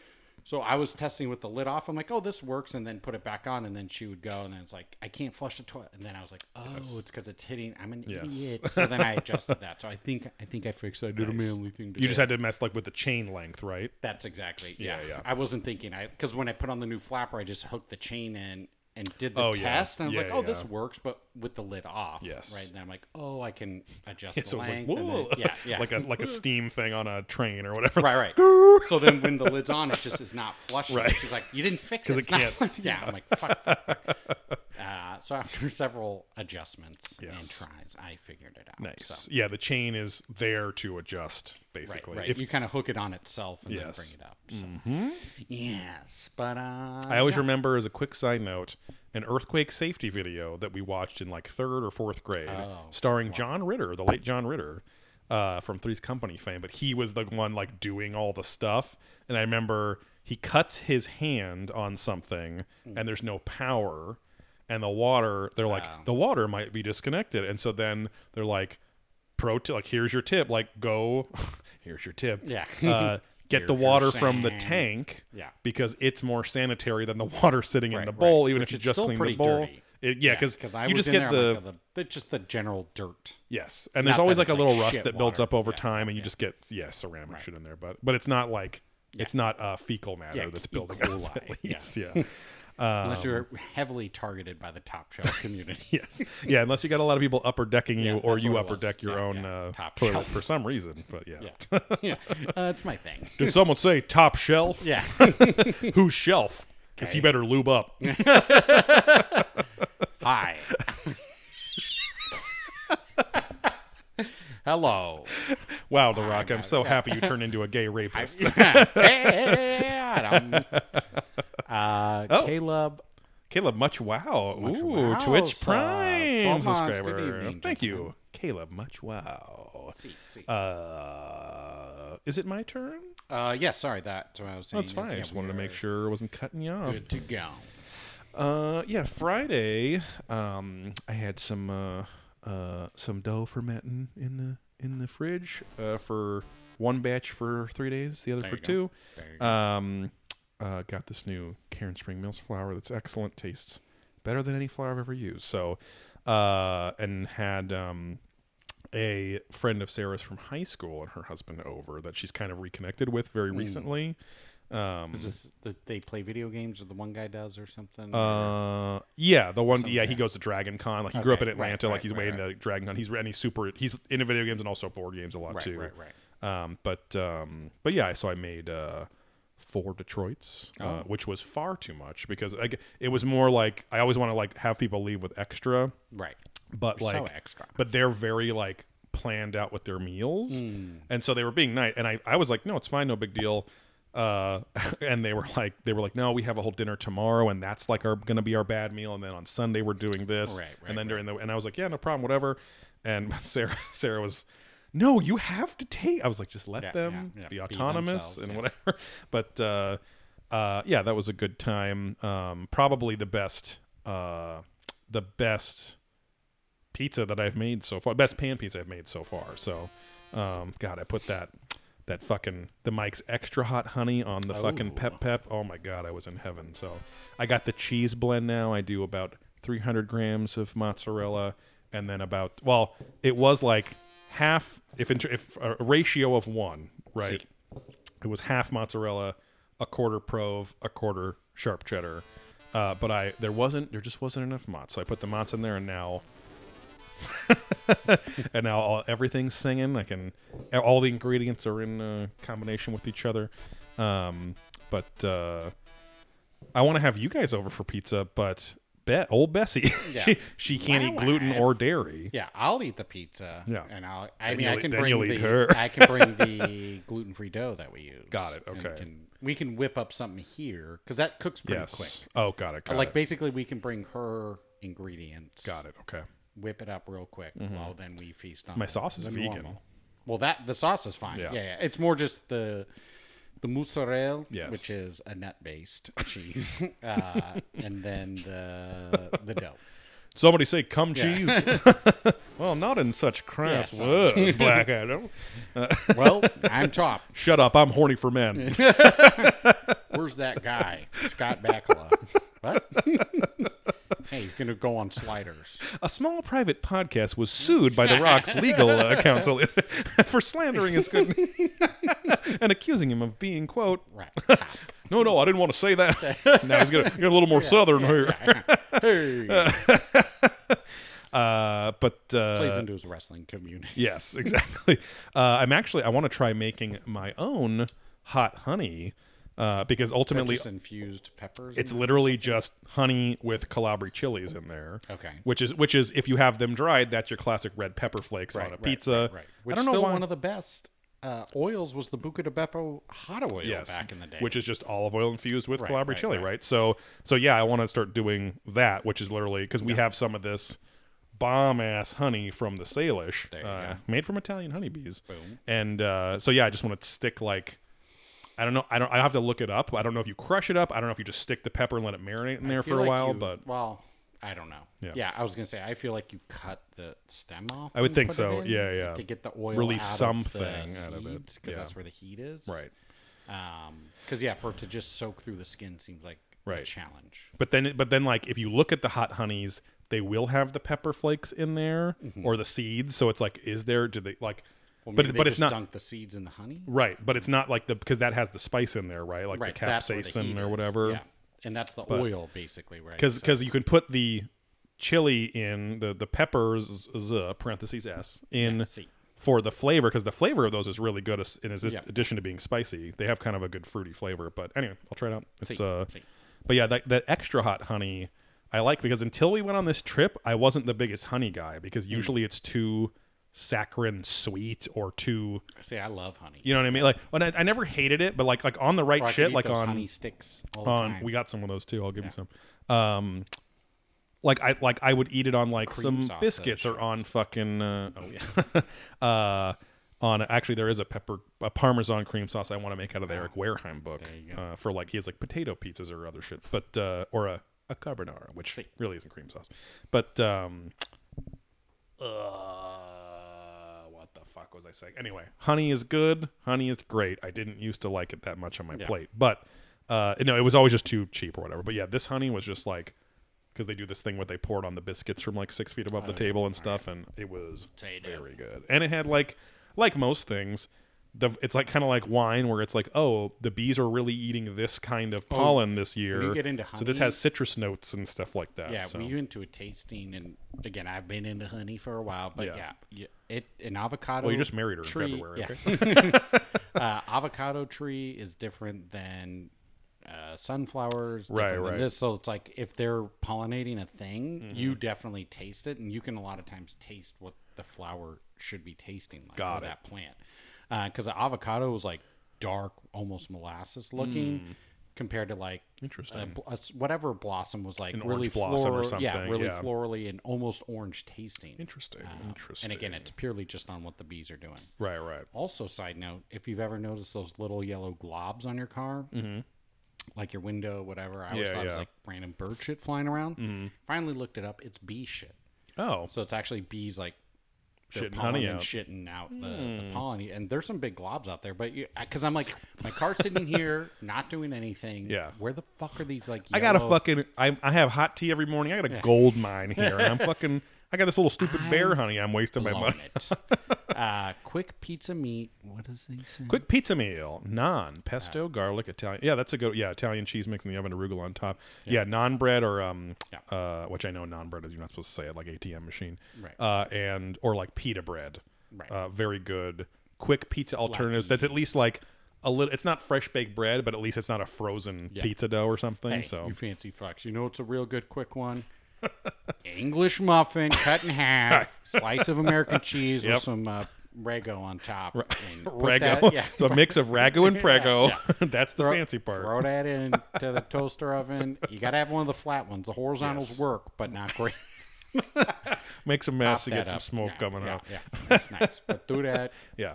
So I was testing with the lid off. I'm like, oh, this works, and then put it back on, and then she would go, and then it's like, I can't flush the toilet, and then I was like, oh, it's because it's hitting. I'm an Yes. idiot. So then I adjusted that. So I think I think I fixed. it. I did Nice. a manly thing. Today. You just had to mess like with the chain length, right? That's exactly. Yeah, Yeah, yeah. I wasn't thinking. I because when I put on the new flapper, I just hooked the chain in and did the Oh, yeah. test, and I was Yeah, like, oh, this works. But with the lid off. Yes. Right. And then I'm like, oh, I can adjust Yeah, the so it's like length. then- yeah. Yeah. like a like a steam thing on a train or whatever. Right, right. so then when the lid's on, it just is not flushing. Right. She's like, "You didn't fix it." it not can't. flush." Yeah, I'm like, "Fuck." fuck, fuck. Uh, so after several adjustments and tries, I figured it out. Nice. So, Yeah, the chain is there to adjust basically. right. If- you kind of hook it on itself and Yes. then bring it up. So. Yes, but uh, I always yeah. remember as a quick side note an earthquake safety video that we watched in like third or fourth grade, Oh, starring John Ritter, the late John Ritter, uh, from Three's Company fame. But he was the one like doing all the stuff, and I remember he cuts his hand on something, Hmm. and there's no power, and the water. They're like the water might be disconnected, and so then they're like, pro t- like here's your tip, like go, here's your tip, Yeah. uh, get the water from the tank Yeah. because it's more sanitary than the water sitting in Right, the right. bowl, even Which if you just clean the bowl. dirty. It, yeah, because I you just in get there, the, like, the, the just the general dirt. yes, and there's Not always like a little like, rust that builds water. up over Yeah, time, and you yeah. just get yeah ceramic shit in there, but but it's not like it's not uh, fecal matter Yeah, that's building up at yeah. least. Yeah. Um, Unless you're heavily targeted by the top shelf community. yes. Yeah, unless you got a lot of people upper decking you, Yeah, or that's you what it upper was. deck your Yeah, own yeah. uh, Top toilet shelf. for some reason. But yeah. Yeah, yeah, uh, it's my thing. Did someone say top shelf? Yeah, Whose shelf? Because he Okay. better lube up. hi. Hello. Wow, The Rock, I'm got so happy you turned into a gay rapist. hey, Adam. Uh, Oh. Caleb. Caleb, much wow. Much Ooh, wow, Twitch sub. Prime 12 months. Subscriber. evening, Thank gentlemen. you. Caleb, much wow. See, see. Uh, is it my turn? Uh, yeah, sorry, that's what I was saying. That's fine. I just wanted to make sure I wasn't cutting you off. Good to go. Uh, yeah, Friday. Um, I had some uh, uh, some dough fermenting in the in the fridge uh, for one batch for three days, the other There for two. There you go. Um, uh, got this new Cairnspring Mills flour that's excellent. Tastes better than any flour I've ever used. So, uh, and had um, a friend of Sarah's from high school and her husband over that she's kind of reconnected with very recently. Um, Is this that they play video games, or the one guy does, or something? or- uh, yeah, the one. Yeah, he goes to Dragon Con. Like he grew up in Okay, right, Atlanta. like he's right, way right. into Dragon Con. He's and he's super. He's into video games and also board games a lot too. right, right. Um, but um, but yeah, so I made uh, four Detroits, uh, Oh. which was far too much because g it was more like I always want to like have people leave with extra, Right. but So like extra. but they're very like planned out with their meals, and so they were being nice, and I I was like, no, it's fine, no big deal. Uh, and they were like, they were like, no, we have a whole dinner tomorrow, and that's like our gonna be our bad meal, and then on Sunday we're doing this, Right, right, and then right. during the, and I was like, yeah, no problem, whatever. And Sarah, Sarah was, no, you have to take. I was like, just let Yeah, them yeah, yeah. be Be autonomous themselves, and whatever. But uh, uh, yeah, that was a good time. Um, probably the best, uh, the best pizza that I've made so far. Best pan pizza I've made so far. So, um, God, I put that that fucking the Mike's extra hot honey on the fucking Oh. pep pep. Oh my God, I was in heaven. So, I got the cheese blend now. I do about 300 grams of mozzarella, and then about well, it was like half if inter- if a ratio of one, right? See. It was half mozzarella, a quarter prove, a quarter sharp cheddar. Uh, but I there wasn't there just wasn't enough mozz, so I put the mozz in there, and now and now all, everything's singing. I can all the ingredients are in uh, combination with each other. Um, but uh, I want to have you guys over for pizza, but Bet old Bessie, Yeah. she, she can't eat gluten or dairy. Yeah, I'll eat the pizza. Yeah. and I'll. I Then mean, I can bring the. her. I can bring the gluten-free dough that we use. Got it, okay. can- we can whip up something here because that cooks pretty Yes. quick. Oh, got it. Got like it. basically, we can bring her ingredients. got it. Okay. Whip it up real quick while then we feast on. My sauce is the vegan. normal. Well, that the sauce is fine. Yeah. Yeah, yeah. It's more just the the mozzarella, Yes. which is a nut-based cheese, uh, and then the the dough. Somebody say cum Yeah. cheese. well, not in such crass Yeah, words, Black Adam. Well, I'm top. Shut up. I'm horny for men. Where's that guy, Scott Bakula? What? Hey, he's gonna go on sliders. A small private podcast was sued by The Rock's legal uh, counsel for slandering his good name and accusing him of being, quote, Right. No, no, I didn't want to say that. now he's going to get a little more southern here. hey. uh, but uh, Plays into his wrestling community. Yes, exactly. uh, I'm actually I want to try making my own hot honey uh, because ultimately infused peppers. it's in literally just honey with Calabri chilies in there. Okay. Which is which is if you have them dried, that's your classic red pepper flakes Right, on a right, pizza. Right, right. Which I don't know still why. one of the best uh, oils was the Buca de Beppo hot oil yes, back in the day. which is just olive oil infused with Right, Calabri chili, right. right. So so yeah, I want to start doing that, which is literally because we have some of this bomb ass honey from the Salish, uh, made from Italian honeybees. Boom. And uh, so yeah, I just want to stick like I don't know. I don't. I have to look it up. I don't know if you crush it up. I don't know if you just stick the pepper and let it marinate in there for a like while. you- but well, I don't know. Yeah. I was gonna say I feel like you cut the stem off. I would and think put it so. in Yeah, yeah. To get the oil, Release out something of the out of it. because Yeah. that's where the heat is. right. Um, because yeah, for it to just soak through the skin seems like a Right. challenge. But then, but then, like if you look at the hot honeys, they will have the pepper flakes in there mm-hmm. or the seeds. So it's like, is there? Do they like? Well, but but it's not dunk the seeds in the honey. right. But it's not like the because that has the spice in there, right? Like Right, the where the capsaicin or whatever. Yeah, and that's the oil basically, right? because So- because you can put the chili in the the peppers z parentheses s in Yeah, for the flavor because the flavor of those is really good as- in Yeah. addition to being spicy they have kind of a good fruity flavor but anyway i'll try it out it's See, uh see. but yeah that, that extra hot honey i like because until we went on this trip i wasn't the biggest honey guy because Hmm. usually it's too saccharine sweet or too See, I love honey. you know what i mean like I, I never hated it but like like on the right Or shit like on honey sticks all the on we got some of those too. I'll give you some. Um like I like I would eat it on like Cream some biscuits or on fucking uh, oh yeah. uh on actually there is a pepper a parmesan cream sauce I want to make out of the Eric Wareheim book There you go. uh, for like he has like potato pizzas or other shit but uh or a a carbonara which See. really isn't cream sauce but um uh fuck was I saying anyway honey is good. Honey is great. I didn't used to like it that much on my Yeah. plate but uh no it was always just too cheap or whatever. But yeah this honey was just like because they do this thing where they pour it on the biscuits from like six feet above the table and stuff and it was very good. And it had like like most things the it's like kind of like wine where it's like oh the bees are really eating this kind of pollen this year into so this has citrus notes and stuff like that Yeah, so. we went to a tasting, and again, I've been into honey for a while, but Yeah. yeah, it an avocado. well you just married her in february yeah. okay uh, avocado tree is different than uh, sunflowers. Right, right. This, so it's like if they're pollinating a thing, Mm-hmm. you definitely taste it, and you can a lot of times taste what the flower should be tasting like Got for it. that plant. Because the avocado was like dark, almost molasses looking. Compared to like Mm. Interesting. a a whatever blossom was like An really orange blossom or floral- yeah, really yeah. florally and almost orange tasting. interesting Um, interesting And again, it's purely just on what the bees are doing. right right Also, side note, if you've ever noticed those little yellow globs on your car, like your window, whatever, I always Mm-hmm. Yeah, thought it yeah. Mm-hmm. was like random bird shit flying around. Finally looked it up. It's bee shit. oh So it's actually bees like they're Shitting honey and out. Hmm. shitting out the, the pollen. And there's some big globs out there, but because I'm like, my car's sitting here, not doing anything. Yeah. Where the fuck are these like? I got a yellow- fucking. I, I have hot tea every morning. I got a gold mine here, and I'm fucking. I got this little stupid bear honey. I'm wasting my money. uh, quick pizza meat. What does he say? Quick pizza meal: naan, pesto, garlic, Italian. Yeah, that's a good. Yeah, Italian cheese mix in the oven, arugula on top. Yeah, non bread or um, Yeah. uh, which I know non bread is you're not supposed to say it like ATM machine. Right. Uh, and or like pita bread. Right. Uh, very good. Quick pizza alternatives. That's at least like a little. It's not fresh baked bread, but at least it's not a frozen Yeah. pizza dough or something. Hey, so you fancy fucks. You know it's a real good quick one? English muffin cut in half, slice of American cheese Yep. with some uh, Ragu on top. ragu. that- yeah. so a mix of ragu and prego. Yeah, that's the Throw- fancy part. Throw that into the toaster oven. You got to have one of the flat ones. The horizontals Yes. work, but not great. Make some mess Pop to get some up. smoke Yeah, coming yeah, out. Yeah, that's nice. But do that. Yeah.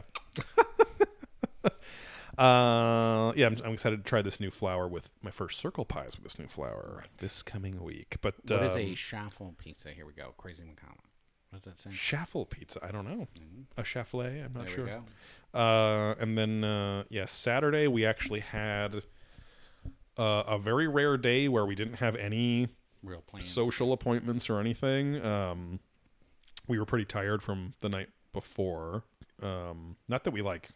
Uh, yeah, I'm, I'm excited to try this new flour with my first circle pies with this new flour this coming week. But What is um, a shuffle pizza? Here we go. Crazy McCollum. What does that say? Schaffel pizza? I don't know. A chaffelet? I'm not There sure. we go. Uh, and then uh, yeah, Saturday we actually had uh, a very rare day where we didn't have any Real plain. social appointments or anything. Um, we were pretty tired from the night before. Um, not that we like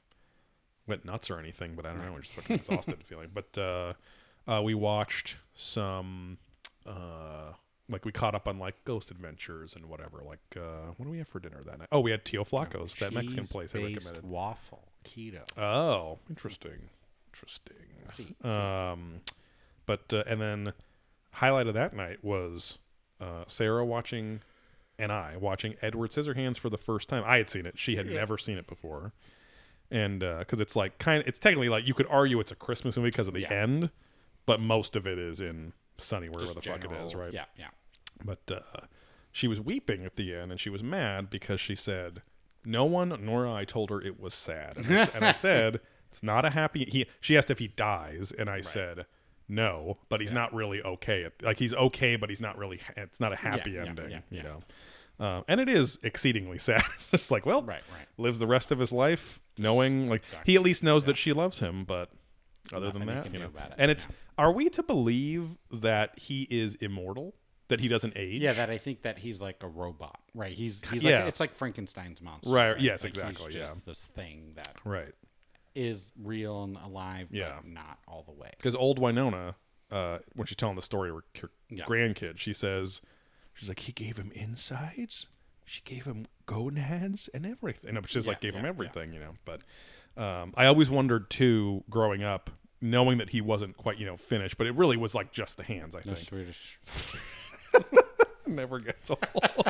went nuts or anything, but I don't know. We're just fucking exhausted feeling. But uh, uh, we watched some uh, like we caught up on like Ghost Adventures and whatever. Like uh, what do we have for dinner that night? Oh, we had Tio Flacos, that Mexican place I Cheese-based recommended. waffle keto. Oh, interesting, interesting. See, Um, but uh, and then highlight of that night was uh, Sarah watching and I watching Edward Scissorhands for the first time. I had seen it; she had never seen it before, and because it's like kind, it's technically like you could argue it's a Christmas movie because of the Yeah. end, but most of it is in sunny wherever the fuck it is, right? Yeah, yeah. But uh, she was weeping at the end, and she was mad because she said, "No one, nor I, told her it was sad." And I, and I said, "It's not a happy." He she asked if he dies, and I said, "No, but he's not really okay. At, like he's okay, but he's not really. It's not a happy yeah, ending, yeah, you yeah. know." Uh, and it is exceedingly sad. it's just like, well, Right, right. lives the rest of his life knowing, like, he at least knows that she loves him, but other Nothing than that, you know. it, And it's, are we to believe that he is immortal? That he doesn't age? Yeah, that I think that he's like a robot, right? He's he's Yeah. like it's like Frankenstein's monster, Right, yes, Like, exactly, He's yeah. this thing that Right. is real and alive, Yeah. but not all the way. because old Winona, uh, when she's telling the story of her, her Yeah. grandkid, she says, she's like, he gave him insides, she gave him gonads and everything. And she's like, Yeah, gave him yeah, everything, you know. But um, I always wondered too, growing up, knowing that he wasn't quite, you know, finished, but it really was like just the hands. I The think Swedish, never gets old.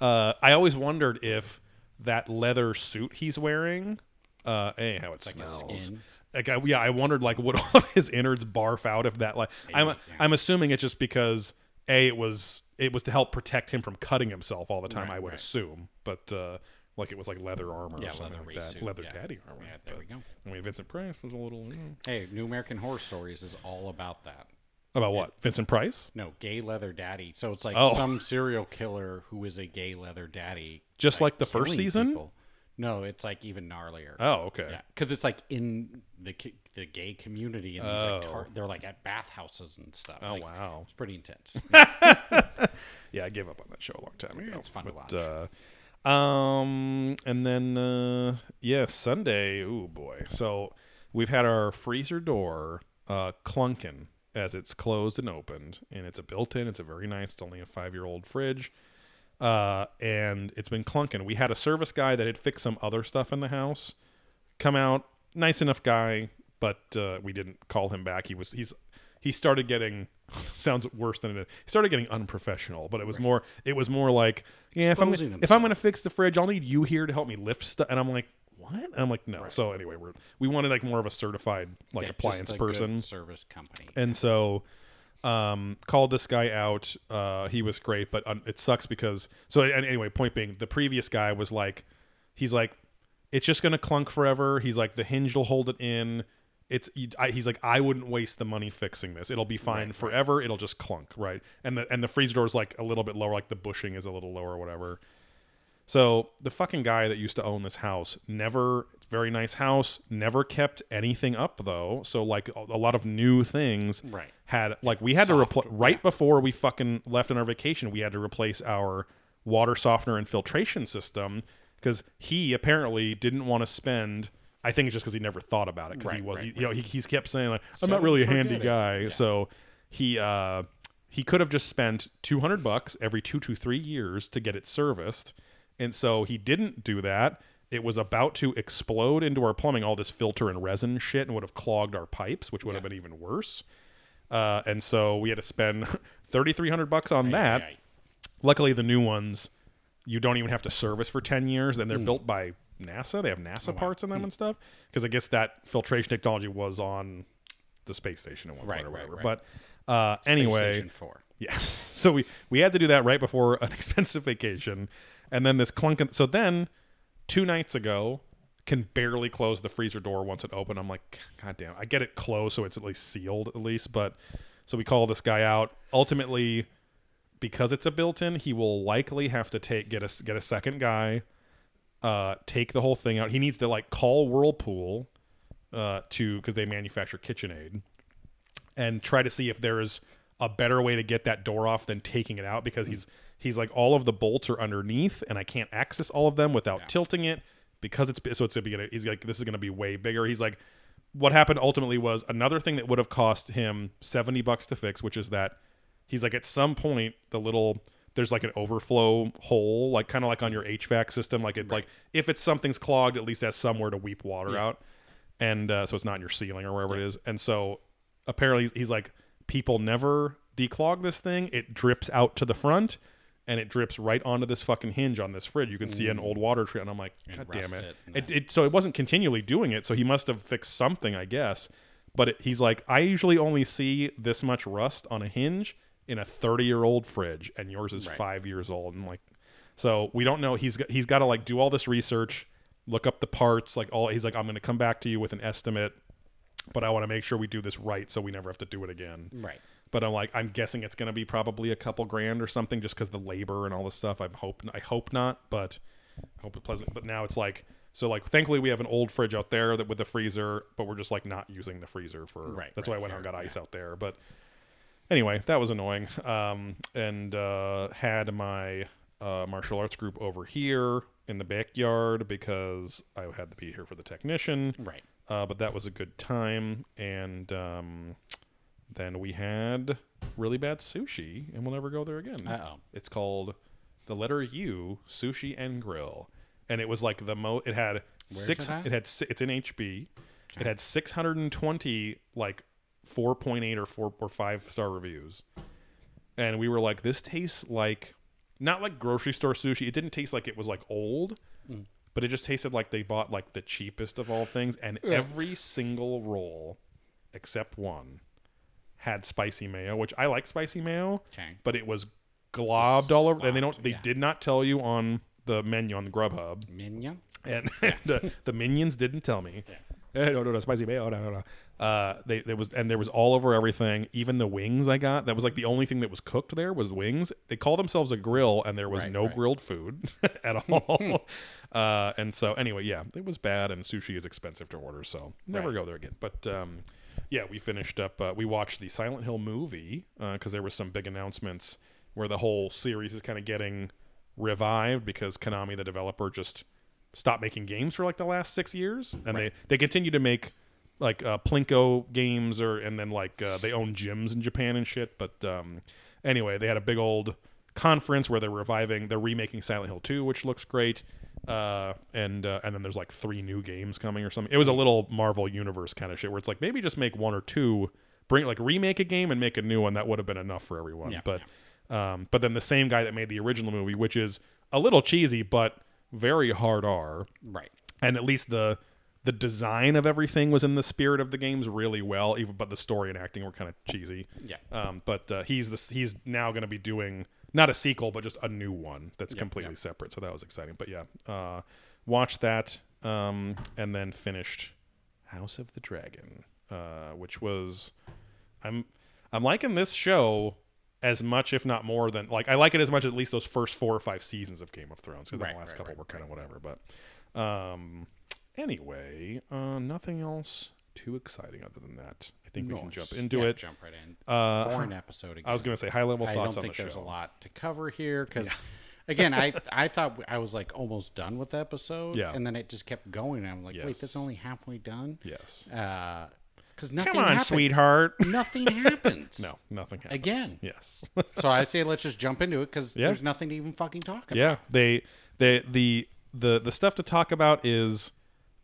uh, I always wondered if that leather suit he's wearing, uh, eh, how it like smells. skin. Like I, yeah, I wondered like would all of his innards barf out if that like I'm yeah. I'm assuming it's just because a it was it was to help protect him from cutting himself all the time. Right, I would right. assume, but uh, like it was like leather armor Yeah, or something leather like that, suit, leather yeah. daddy armor. Yeah, there but, we go. I mean, Vincent Price was a little you know. Hey, New American Horror Stories is all about that. about what Vincent Price. No, gay leather daddy. So it's like Oh. some serial killer who is a gay leather daddy, Just like the first season? people. No, it's like even gnarlier. Oh, okay. Yeah, because it's like in the the gay community, and Oh. like tar- they're like at bathhouses and stuff. Oh Like, wow. it's pretty intense. Yeah, I gave up on that show a long time ago. it's fun to but, watch. Uh, um, and then uh, yeah, Sunday. Oh boy. So we've had our freezer door uh, clunking as it's closed and opened, and it's a built-in. It's a very nice. It's only a five-year-old fridge. Uh, and it's been clunking. We had a service guy that had fixed some other stuff in the house come out, nice enough guy, but uh, we didn't call him back. He was he's he started getting sounds worse than it is. He started getting unprofessional, but it was more it was more like yeah, if I'm if I'm gonna fix the fridge, I'll need you here to help me lift stuff. And I'm like, what? And I'm like, no. So anyway, we're we wanted like more of a certified like Yeah, appliance just a good person. service company. And so um called this guy out. Uh he was great but um, it sucks because so and anyway point being the previous guy was like he's like it's just gonna clunk forever. He's like the hinge will hold it in. It's I, he's like i wouldn't waste the money fixing this. It'll be fine forever. It'll just clunk right? And the and the freezer door is like a little bit lower like the bushing is a little lower or whatever. So the fucking guy that used to own this house never very nice house never kept anything up though. So like a, a lot of new things. Right. Had like we had to replace right before we fucking left on our vacation we had to replace our water softener and filtration system because he apparently didn't want to spend i think it's just because he never thought about it because he was right, you know he, he's kept saying like i'm So not really a handy it. guy. So he uh he could have just spent 200 bucks every two to three years to get it serviced and so he didn't do that. It was about to explode into our plumbing all this filter and resin shit and would have clogged our pipes which would have been even worse uh, and so we had to spend 3300 bucks on that Aye, aye. luckily the new ones you don't even have to service for 10 years and they're Hmm. built by nasa they have Oh, nasa parts in them and stuff because i guess that filtration technology was on the space station at one Right, point or whatever right. but uh, anyway Station four. yeah. So we we had to do that right before an expensive vacation, and then this clunk. So then, two nights ago, can barely close the freezer door once it opened. I'm like, God damn! I get it closed, so it's at least sealed at least. But so we call this guy out. Ultimately, because it's a built-in, he will likely have to take get a get a second guy, uh, take the whole thing out. He needs to like call Whirlpool, uh, to because they manufacture KitchenAid and try to see if there is a better way to get that door off than taking it out because he's he's like all of the bolts are underneath and I can't access all of them without tilting it because it's so it's gonna he's like this is gonna be way bigger. He's like what happened ultimately was another thing that would have cost him 70 bucks to fix which is that he's like at some point the little there's like an overflow hole, like kind of like on your HVAC system. Like it like if it's something's clogged, at least has somewhere to weep water Yeah. out, and uh, so it's not in your ceiling or wherever it is. And so apparently he's, he's like people never declog this thing. It drips out to the front. And it drips right onto this fucking hinge on this fridge. You can see an old water tree, and I'm like, God damn it! it It, it so it wasn't continually doing it. So he must have fixed something, I guess. But it, he's like, I usually only see this much rust on a hinge in a 30 year old fridge, and yours is Right. five years old. And like, so we don't know. He's got, he's got to like do all this research, look up the parts. Like all he's like, I'm going to come back to you with an estimate, but I want to make sure we do this right so we never have to do it again. Right. But I'm like, I'm guessing it's going to be probably a couple grand or something, just because the labor and all this stuff. I hope, I hope not, but I hope it's pleasant. But now it's like, so like, thankfully we have an old fridge out there that with the freezer, but we're just like not using the freezer for. Right, That's right, why I went out and got ice out there. But anyway, that was annoying. Um, and uh, had my uh, martial arts group over here in the backyard because I had to be here for the technician. Right. Uh, but that was a good time. And um, then we had really bad sushi, and we'll never go there again. Uh-oh. It's called the letter U Sushi and Grill, and it was like the mo. It had Where's six. it at? had si- it's in HB. It had 620 like 4.8 or 4 or 5 star reviews. And we were like this tastes like not like grocery store sushi. It didn't taste like it was like old, Mm. but it just tasted like they bought like the cheapest of all things and every single roll except one had spicy mayo, which I like spicy mayo, Okay. but it was globbed all over and they don't, they yeah. did not tell you on the menu on the Grubhub Minion. and, and uh, the minions didn't tell me. Eh, no, no, no, spicy mayo. No, no, no. Uh, they there was and there was all over everything. Even the wings I got. That was like the only thing that was cooked there was wings. They call themselves a grill, and there was Right, no right. grilled food at all. uh, and so anyway, yeah, it was bad, and sushi is expensive to order, so never Right. go there again. But um, yeah, we finished up. Uh, we watched the Silent Hill movie because there was some big announcements where the whole series is kind of getting revived because Konami, the developer, just stopped making games for like the last six years, and Right. they they continue to make like uh, plinko games or and then like uh, they own gyms in Japan and shit. But um, anyway, they had a big old conference where they're reviving, they're remaking Silent Hill 2, which looks great. Uh, and uh, and then there's like three new games coming or something. It was a little Marvel Universe kind of shit where it's like maybe just make one or two, bring like remake a game and make a new one. That would have been enough for everyone. Yeah, but um, but then the same guy that made the original movie, which is a little cheesy but very hard R, Right. and at least the the design of everything was in the spirit of the games really well. Even but the story and acting were kind of cheesy. Yeah. Um, but uh, he's the he's now going to be doing not a sequel, but just a new one that's Yep, completely yep. separate. So that was exciting. But yeah, uh, watched that um, and then finished House of the Dragon, uh, which was I'm I'm liking this show as much, if not more than like I like it as much as at least those first four or five seasons of Game of Thrones. Because Right, the last right, couple right, were kind of whatever. But um, anyway, uh, nothing else too exciting other than that. I think we can jump into Yeah, it. Jump right in. Uh, Boring episode again. I was going to say high level I thoughts don't on think the there's show. a lot to cover here because, again, I I thought I was like almost done with the episode, Yeah. and then it just kept going. And I'm like, wait, Yes. that's only halfway done. Yes. Because nothing. Come on, happened. sweetheart. Nothing happens. No, nothing happens. Again. Yes. So I say let's just jump into it because Yeah. there's nothing to even fucking talk about. yeah. They they the the the stuff to talk about is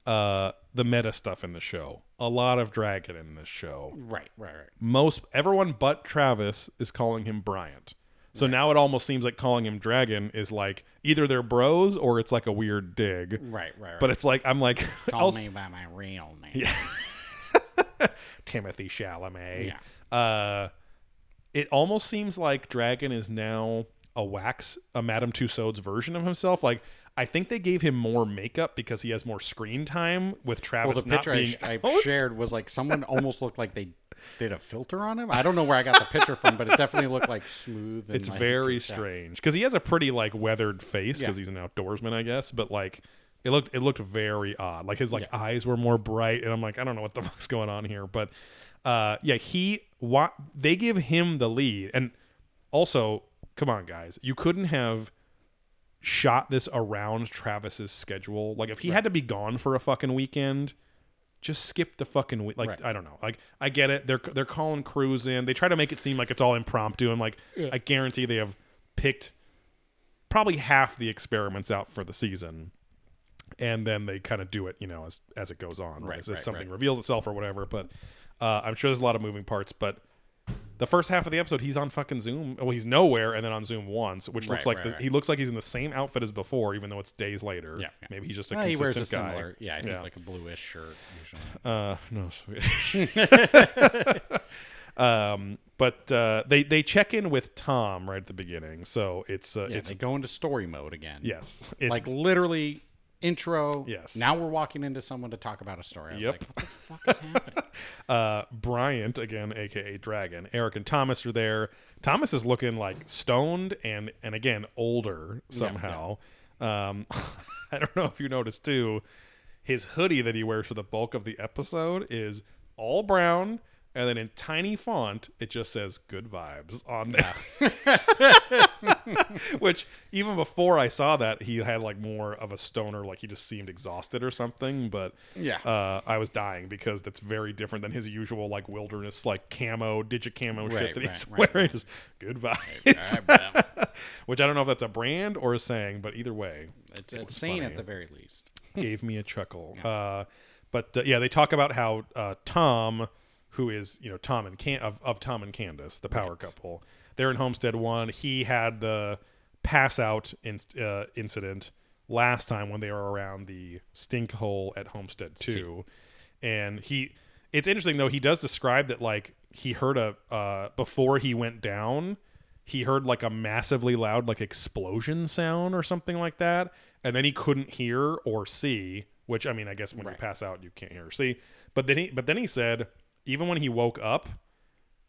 uh the meta stuff in the show. A lot of dragon in this show. Right. Right. Right. Most everyone but Travis is calling him Bryant. So now it almost seems like calling him Dragon is like either they're bros or it's like a weird dig. Right. Right. right. But it's like I'm like call I'll- me by my real name. Timothée Chalamet. Yeah. Uh, it almost seems like Dragon is now a wax, a Madame Tussauds version of himself. Like I think they gave him more makeup because he has more screen time with Well, Travis the not picture I, being sh- I shared was like someone almost looked like they did a filter on him. I don't know where I got the picture from, but it definitely looked like smooth. And It's very strange because he has a pretty like weathered face because Yeah. he's an outdoorsman, I guess. But like, it looked it looked very odd. Like his like Yeah. eyes were more bright, and I'm like, I don't know what the fuck's going on here. But uh, yeah, he what they give him the lead, and also, come on, guys, you couldn't have shot this around Travis's schedule. Like if he had to be gone for a fucking weekend. just skip the fucking week. Like Right. I don't know. Like I get it. They're they're calling crews in. They try to make it seem like it's all impromptu. And like I guarantee they have picked probably half the experiments out for the season, and then they kind of do it, you know, as as it goes on, right? Right, as right, something right. reveals itself or whatever. But uh, I'm sure there's a lot of moving parts. But the first half of the episode, he's on fucking Zoom. Well, he's nowhere, and then on Zoom once, which looks Right, like right, the, right. he looks like he's in the same outfit as before, even though it's days later. Yeah, yeah. maybe he's just a Well, he consistent wears a guy. similar, yeah, I think Yeah. like a bluish shirt usually. Uh, no, Swedish. um, but uh, they they check in with Tom right at the beginning, so it's uh, Yeah, it's they go into story mode again. yes, it's like literally intro. Yes. Now we're walking into someone to talk about a story. I was Yep. like, what the fuck is happening? uh, Bryant again, aka Dragon. Eric and Thomas are there. Thomas is looking like stoned and and again older somehow. Um, I don't know if you noticed too. His hoodie that he wears for the bulk of the episode is all brown, and then in tiny font it just says "Good Vibes" on there. Which even before I saw that, he had like more of a stoner, like he just seemed exhausted or something. But Yeah. uh, I was dying because that's very different than his usual like wilderness like camo, digit camo shit Right, that he's right, right, wearing. right. Just good vibes. Which I don't know if that's a brand or a saying, but either way, it's it insane at the very least. gave me a chuckle. Uh, but uh, yeah, they talk about how uh, Tom, who is you know Tom and Can- of, of Tom and Candace, the power couple, they're in Homestead One. He had the pass out in, uh, incident last time when they were around the stink hole at Homestead Two, and he. It's interesting though. He does describe that like he heard a uh, before he went down he heard like a massively loud like explosion sound or something like that and then he couldn't hear or see which i mean i guess when you pass out you can't hear or see but then he but then he said even when he woke up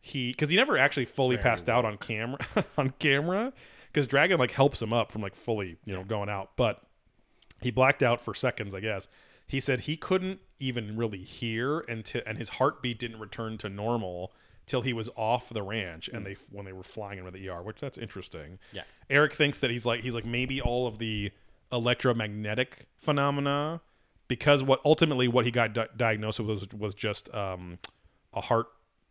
he because he never actually fully passed out on camera on camera because dragon like helps him up from like fully you know going out. But he blacked out for seconds i guess. He said he couldn't even really hear until and his heartbeat didn't return to normal till he was off the ranch and they when they were flying him to the ER, which that's interesting. Yeah. Eric thinks that he's like he's like maybe all of the electromagnetic phenomena because what ultimately what he got di- diagnosed with was was just um, a heart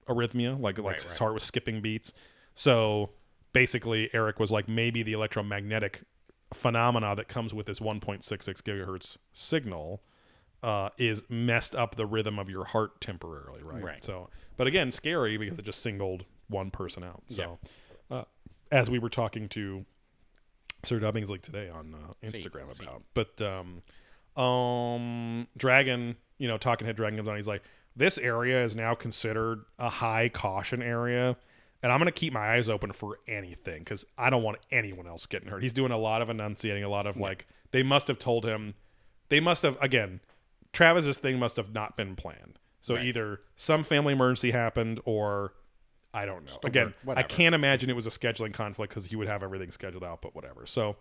arrhythmia, like like Right, his right. heart was skipping beats. So basically, Eric was like maybe the electromagnetic phenomena that comes with this 1.66 gigahertz signal uh, is messed up the rhythm of your heart temporarily, right? Right. So, but again, scary because it just singled one person out. So, uh, as we were talking to Sir Dubbings like today on uh, Instagram see. about, but um, um, Dragon, you know, Talking Head Dragon comes on. He's like, this area is now considered a high caution area. And I'm going to keep my eyes open for anything because I don't want anyone else getting hurt. He's doing a lot of enunciating, a lot of like, they must have told him, they must have, again, Travis's thing must have not been planned. So Right. either some family emergency happened or I don't know. Again, I can't imagine it was a scheduling conflict because he would have everything scheduled out, but whatever. So,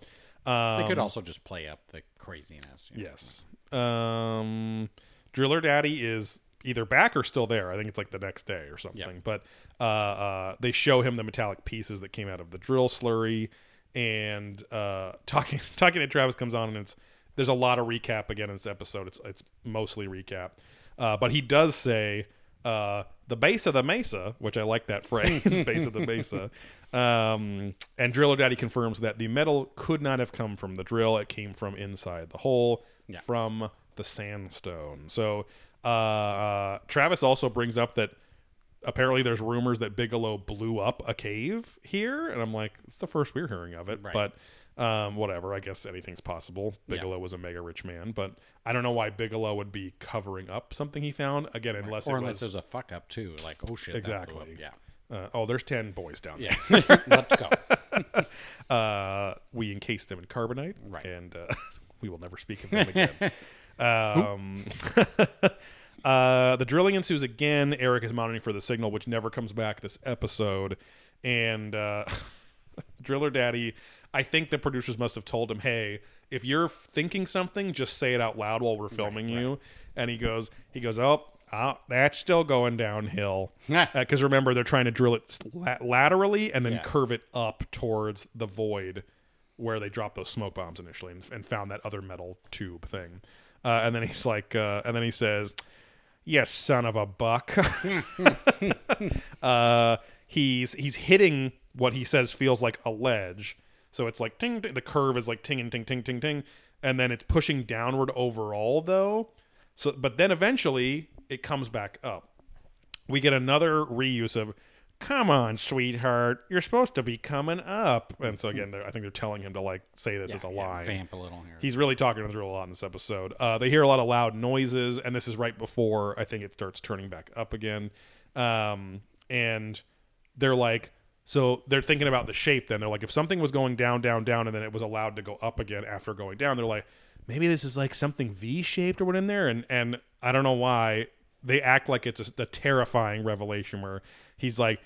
um, They could also just play up the craziness. you know. Yes. Um, Driller Daddy is either back or still there. I think it's like the next day or something. Yeah. But uh, uh, they show him the metallic pieces that came out of the drill slurry, and uh, talking talking to Travis comes on, and it's there's a lot of recap again in this episode. It's it's mostly recap, uh, but he does say. Uh, the base of the mesa, which I like that phrase, base of the mesa. Um, and Driller Daddy confirms that the metal could not have come from the drill; it came from inside the hole, Yeah. from the sandstone. So uh, Travis also brings up that apparently there's rumors that Bigelow blew up a cave here, and I'm like, it's the first we're hearing of it, Right. but. Um, whatever. I guess anything's possible. Yeah. Bigelow was a mega rich man, but I don't know why Bigelow would be covering up something he found. Again, unless Or it unless was there's a fuck up too, like oh shit, that blew up. Exactly. Yeah, uh, oh, there's ten boys down there. yeah. Let's go. Uh, we encased them in carbonite, Right. And uh, we will never speak of them again. Um, uh, the drilling ensues again. Eric is monitoring for the signal, which never comes back this episode, and uh, Driller Daddy. I think the producers must have told him, "Hey, if you're thinking something, just say it out loud while we're filming you." And he goes, "He goes, oh, oh that's still going downhill." Because remember, they're trying to drill it la- laterally and then Yeah. curve it up towards the void where they dropped those smoke bombs initially and, and found that other metal tube thing. Uh, and then he's like, uh, and then he says, "Yes, son of a buck." uh, he's he's hitting what he says feels like a ledge. So it's like ting, ting the curve is like ting and ting ting ting ting, and then it's pushing downward overall though. So but then eventually it comes back up. We get another reuse of come on, sweetheart, you're supposed to be coming up. And so again, I think they're telling him to like say this as a Yeah, line. Vamp a little here. He's really talking to a lot in this episode. Uh, they hear a lot of loud noises, and this is right before I think it starts turning back up again. Um, and they're like, so they're thinking about the shape. Then they're like, if something was going down, down, down, and then it was allowed to go up again after going down, they're like, maybe this is like something V-shaped or what in there. And and I don't know why they act like it's a, a terrifying revelation where he's like,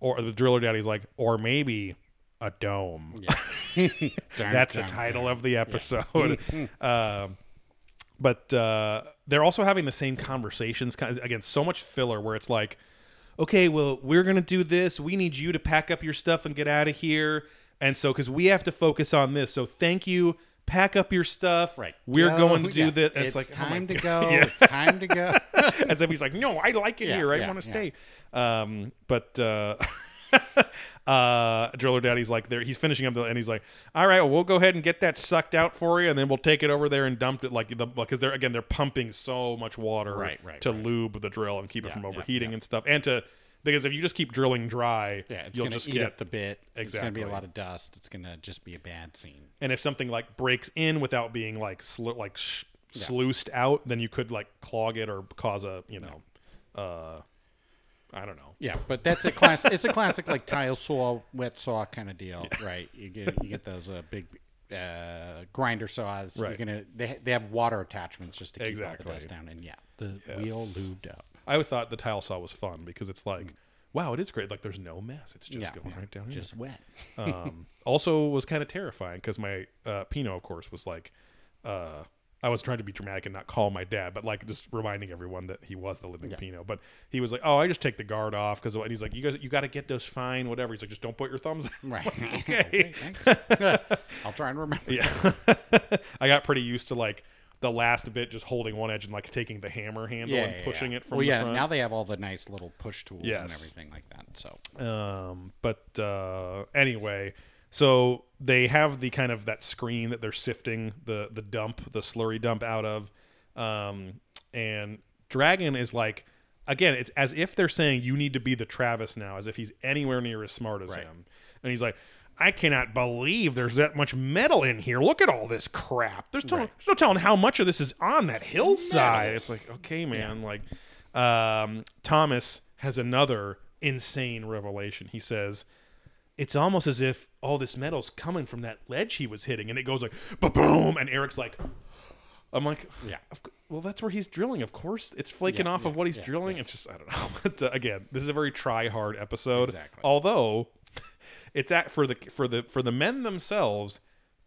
or the driller daddy's like, or maybe a dome. Dun, That's the title of the episode. um, but uh, they're also having the same conversations. Again, so much filler where it's like, okay, well, we're gonna do this. We need you to pack up your stuff and get out of here. And so, because we have to focus on this, so thank you. Pack up your stuff. Right. We're Go, going to do yeah. this. It's, It's, like oh time to God. go. Yeah. It's time to go. As if he's like, no, I like it Yeah, here. I yeah, want to yeah. stay. Um, but uh, uh, Driller Daddy's like, there. He's finishing up, the, and he's like, all right, well, we'll go ahead and get that sucked out for you, and then we'll take it over there and dump it like the because they're again they're pumping so much water Right, right, to right. lube the drill and keep it Yeah, from yeah, overheating yeah. and stuff, and to because if you just keep drilling dry, yeah, it's you'll gonna just eat get up the bit. It's gonna be a lot of dust. It's gonna just be a bad scene. and if something like breaks in without being like sl- like sh- sluiced out, then you could like clog it or cause a you know, uh, I don't know. Yeah, but that's a class. it's a classic like tile saw, wet saw kind of deal, right? You get you get those uh, big uh, grinder saws. Right. You're gonna they they have water attachments just to keep Exactly. all the dust down. And yeah, the wheel lubed up. I always thought the tile saw was fun because it's like, wow, it is great. Like there's no mess. It's just yeah, going right down here. just wet. um, also was kind of terrifying because my uh, Pinot, of course, was like, uh, I was trying to be dramatic and not call my dad, but like just reminding everyone that he was the living Pinot. But he was like, "Oh, I just take the guard off because," and he's like, "You guys, you got to get those fine, whatever." He's like, "Just don't put your thumbs." out." Right. Okay. thanks. I'll try and remember. yeah, I got pretty used to like the last bit just holding one edge and like taking the hammer handle Yeah, and yeah, pushing yeah. it from well, the yeah. front. Now they have all the nice little push tools and everything like that. So Um, but uh, anyway, so they have the kind of that screen that they're sifting the the dump, the slurry dump out of, um, and Dragon is like, again, it's as if they're saying you need to be the Travis now, as if he's anywhere near as smart as Right. him, and he's like. I cannot believe there's that much metal in here. Look at all this crap. There's, no- Right. there's no telling how much of this is on that hillside. It's like, okay, man. Like, um, Thomas has another insane revelation. He says, it's almost as if all this metal's coming from that ledge he was hitting, and it goes like boom, and Eric's like, I'm like, Yeah. well, that's where he's drilling. Of course, it's flaking Yeah, off of what he's yeah, drilling. It's just I don't know. But uh, again, this is a very try hard episode. Exactly. Although, it's at for the for the for the men themselves.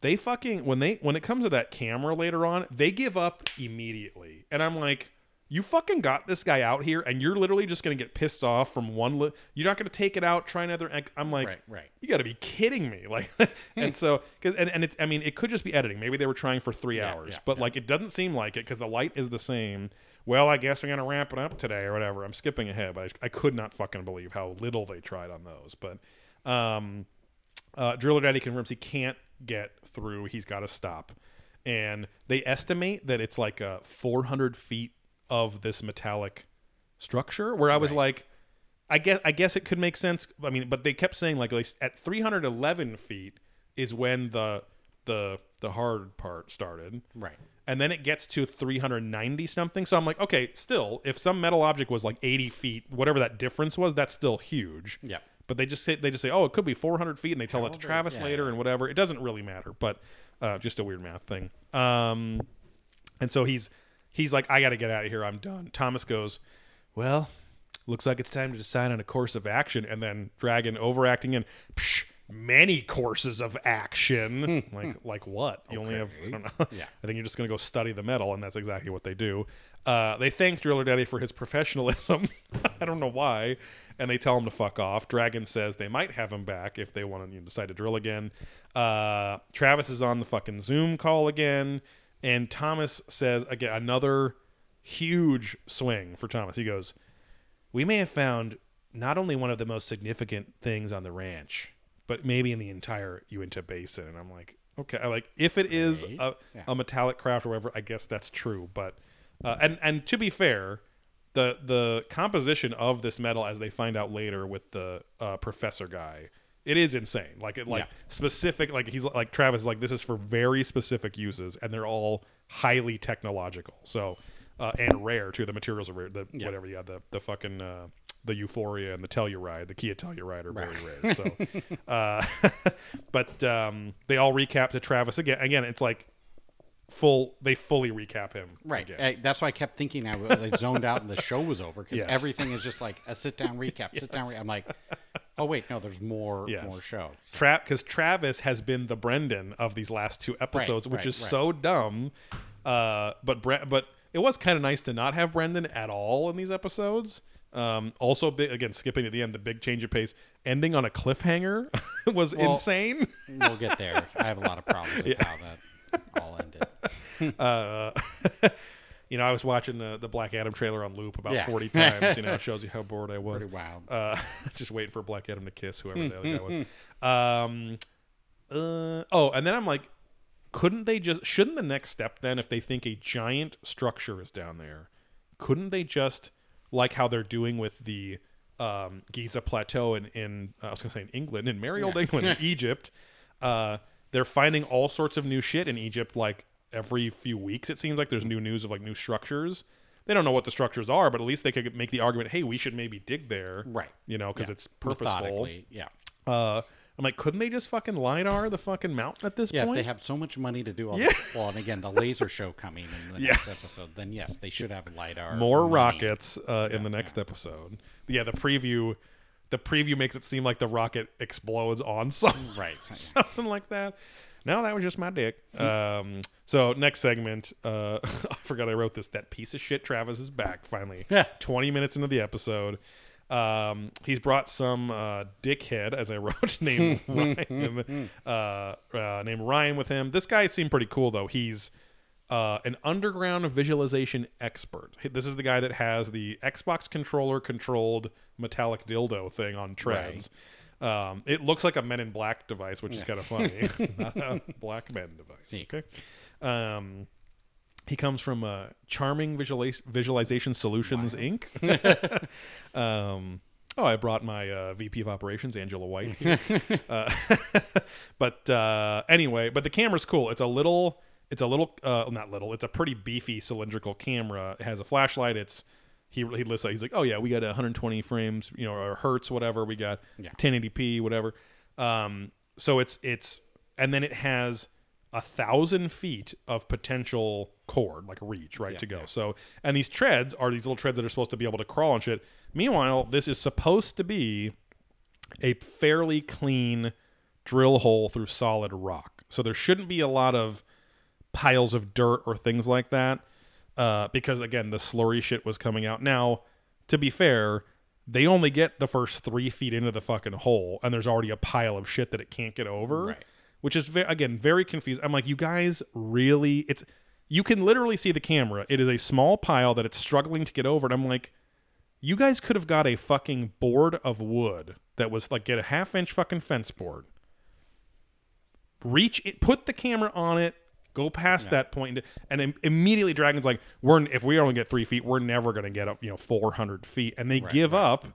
They fucking when they when it comes to that camera later on, they give up immediately, and I'm like. You fucking got this guy out here, and you're literally just gonna get pissed off from one. Li- you're not gonna take it out, try another. I'm like, Right, right. you got to be kidding me like and so cause, and, and it's i mean it could just be editing maybe they were trying for three Yeah, hours yeah, but yeah. like it doesn't seem like it because the light is the same well i guess i'm gonna ramp it up today or whatever i'm skipping ahead but i, I could not fucking believe how little they tried on those but um uh driller daddy confirms he can't get through he's got to stop and they estimate that it's like uh 400 feet of this metallic structure where i was Right. like I guess I guess it could make sense. I mean, but they kept saying like, like at 311 feet is when the the the hard part started, right. and then it gets to 390 something. So I'm like, okay, still, if some metal object was like 80 feet, whatever that difference was, that's still huge. Yeah. But they just say they just say, oh, it could be 400 feet, and they tell that to Travis yeah, later yeah. and whatever. It doesn't really matter, but uh, just a weird math thing. Um, and so he's he's like, I got to get out of here. I'm done. Thomas goes, well, looks like it's time to decide on a course of action. And then Dragon overacting and Psh, many courses of action. like like what? You only have I don't know. Yeah. I think you're just gonna go study the metal, and that's exactly what they do. Uh, they thank Driller Daddy for his professionalism. I don't know why, and they tell him to fuck off. Dragon says they might have him back if they want to you know, decide to drill again. Uh, Travis is on the fucking Zoom call again, and Thomas says again another huge swing for Thomas. He goes, "We may have found not only one of the most significant things on the ranch, but maybe in the entire Uinta Basin." And I'm like, "Okay, like if it is Right. a, Yeah. a metallic craft or whatever, I guess that's true." But uh, and and to be fair, the the composition of this metal, as they find out later with the uh, professor guy, it is insane. Like it like Yeah. specific. Like he's like Travis. Like this is for very specific uses, and they're all highly technological. So uh, and rare too. The materials are rare. The Yeah. whatever. Yeah. The the fucking. The Euphoria and the Telluride, the Kia Telluride are very rare. So, uh, but um, they all recap to Travis again. Again, it's like full. They fully recap him. Right. Again. Uh, that's why I kept thinking I was like, zoned out and the show was over because Yes. everything is just like a sit down recap, sit down. Re- I'm like, oh wait, no, there's more Yes. more show. Trap because Travis has been the Brendan of these last two episodes, which right, is right. so dumb. Uh, but Bre- but it was kind of nice to not have Brendan at all in these episodes. Um, also, big, again, skipping to the end, the big change of pace, ending on a cliffhanger was Well- insane. we'll get there. I have a lot of problems with how that all ended. Uh, you know, I was watching the, the Black Adam trailer on loop about Yeah. 40 times. You know, it shows you how bored I was. Pretty wild. Uh, just waiting for Black Adam to kiss whoever the other guy was. Um, uh, oh, and then I'm like, couldn't they just? Shouldn't the next step then, if they think a giant structure is down there, couldn't they just like how they're doing with the um, Giza Plateau in, in uh, I was gonna say in England, in merry old Yeah. England, in Egypt? Uh, they're finding all sorts of new shit in Egypt, like every few weeks. It seems like there's new news of like new structures. They don't know what the structures are, but at least they could make the argument, "Hey, we should maybe dig there." Right. You know, because Yeah. it's purposeful. Yeah. Uh, I'm like, couldn't they just fucking lidar the fucking mountain at this point? Yeah, they have so much money to do all Yeah. this. Well, and again, the laser show coming in the next episode, then yes, they should have lidar. More money. rockets uh, in the next episode. Yeah, the preview, the preview makes it seem like the rocket explodes on some Right. something like that. No, that was just my dick. Um, so next segment, uh, I forgot I wrote this. That piece of shit Travis is back finally. Yeah. Twenty minutes into the episode, um, he's brought some uh, dickhead, as I wrote, named Ryan, uh, uh, named Ryan with him. This guy seemed pretty cool though. He's uh, an underground visualization expert. This is the guy that has the Xbox controller controlled metallic dildo thing on treads. Um, it looks like a Men in Black device, which is kind of funny. Not a Black Men device. See. Okay. Um, he comes from uh, Charming Visualization Solutions Inc. um, oh, I brought my uh, VP of Operations, Angela White. Uh, but uh, anyway, but the camera's cool. It's a little, it's a little, uh, not little. It's a pretty beefy cylindrical camera. It has a flashlight. It's he he lists. He's like, oh yeah, we got 120 frames, you know, or hertz, whatever. We got Yeah. 1080p, whatever. Um, so it's it's and then it has a thousand feet of potential cord, like reach, right Yeah, to go. yeah. So and these treads are these little treads that are supposed to be able to crawl and shit. Meanwhile, this is supposed to be a fairly clean drill hole through solid rock. So there shouldn't be a lot of piles of dirt or things like that. Uh, because again, the slurry shit was coming out. Now, to be fair, they only get the first three feet into the fucking hole, and there's already a pile of shit that it can't get over. Right. Which is ve- again very confused. I'm like, you guys really? It's you can literally see the camera. It is a small pile that it's struggling to get over, and I'm like, you guys could have got a fucking board of wood that was like get a half inch fucking fence board reach it put the camera on it go past that point and im- immediately dragon's like we're if we only get three feet we're never going to get up you know 400 feet and they give up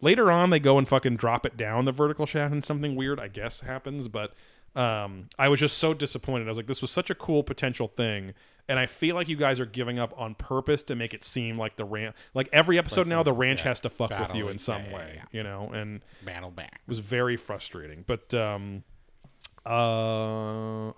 later on they go and fucking drop it down the vertical shaft and something weird i guess happens but um, i was just so disappointed i was like this was such a cool potential thing and i feel like you guys are giving up on purpose to make it seem like the ranch like every episode now the ranch yeah, has to fuck with you in some Yeah, way yeah. you know and Battle back. it was very frustrating. But um, uh, uh,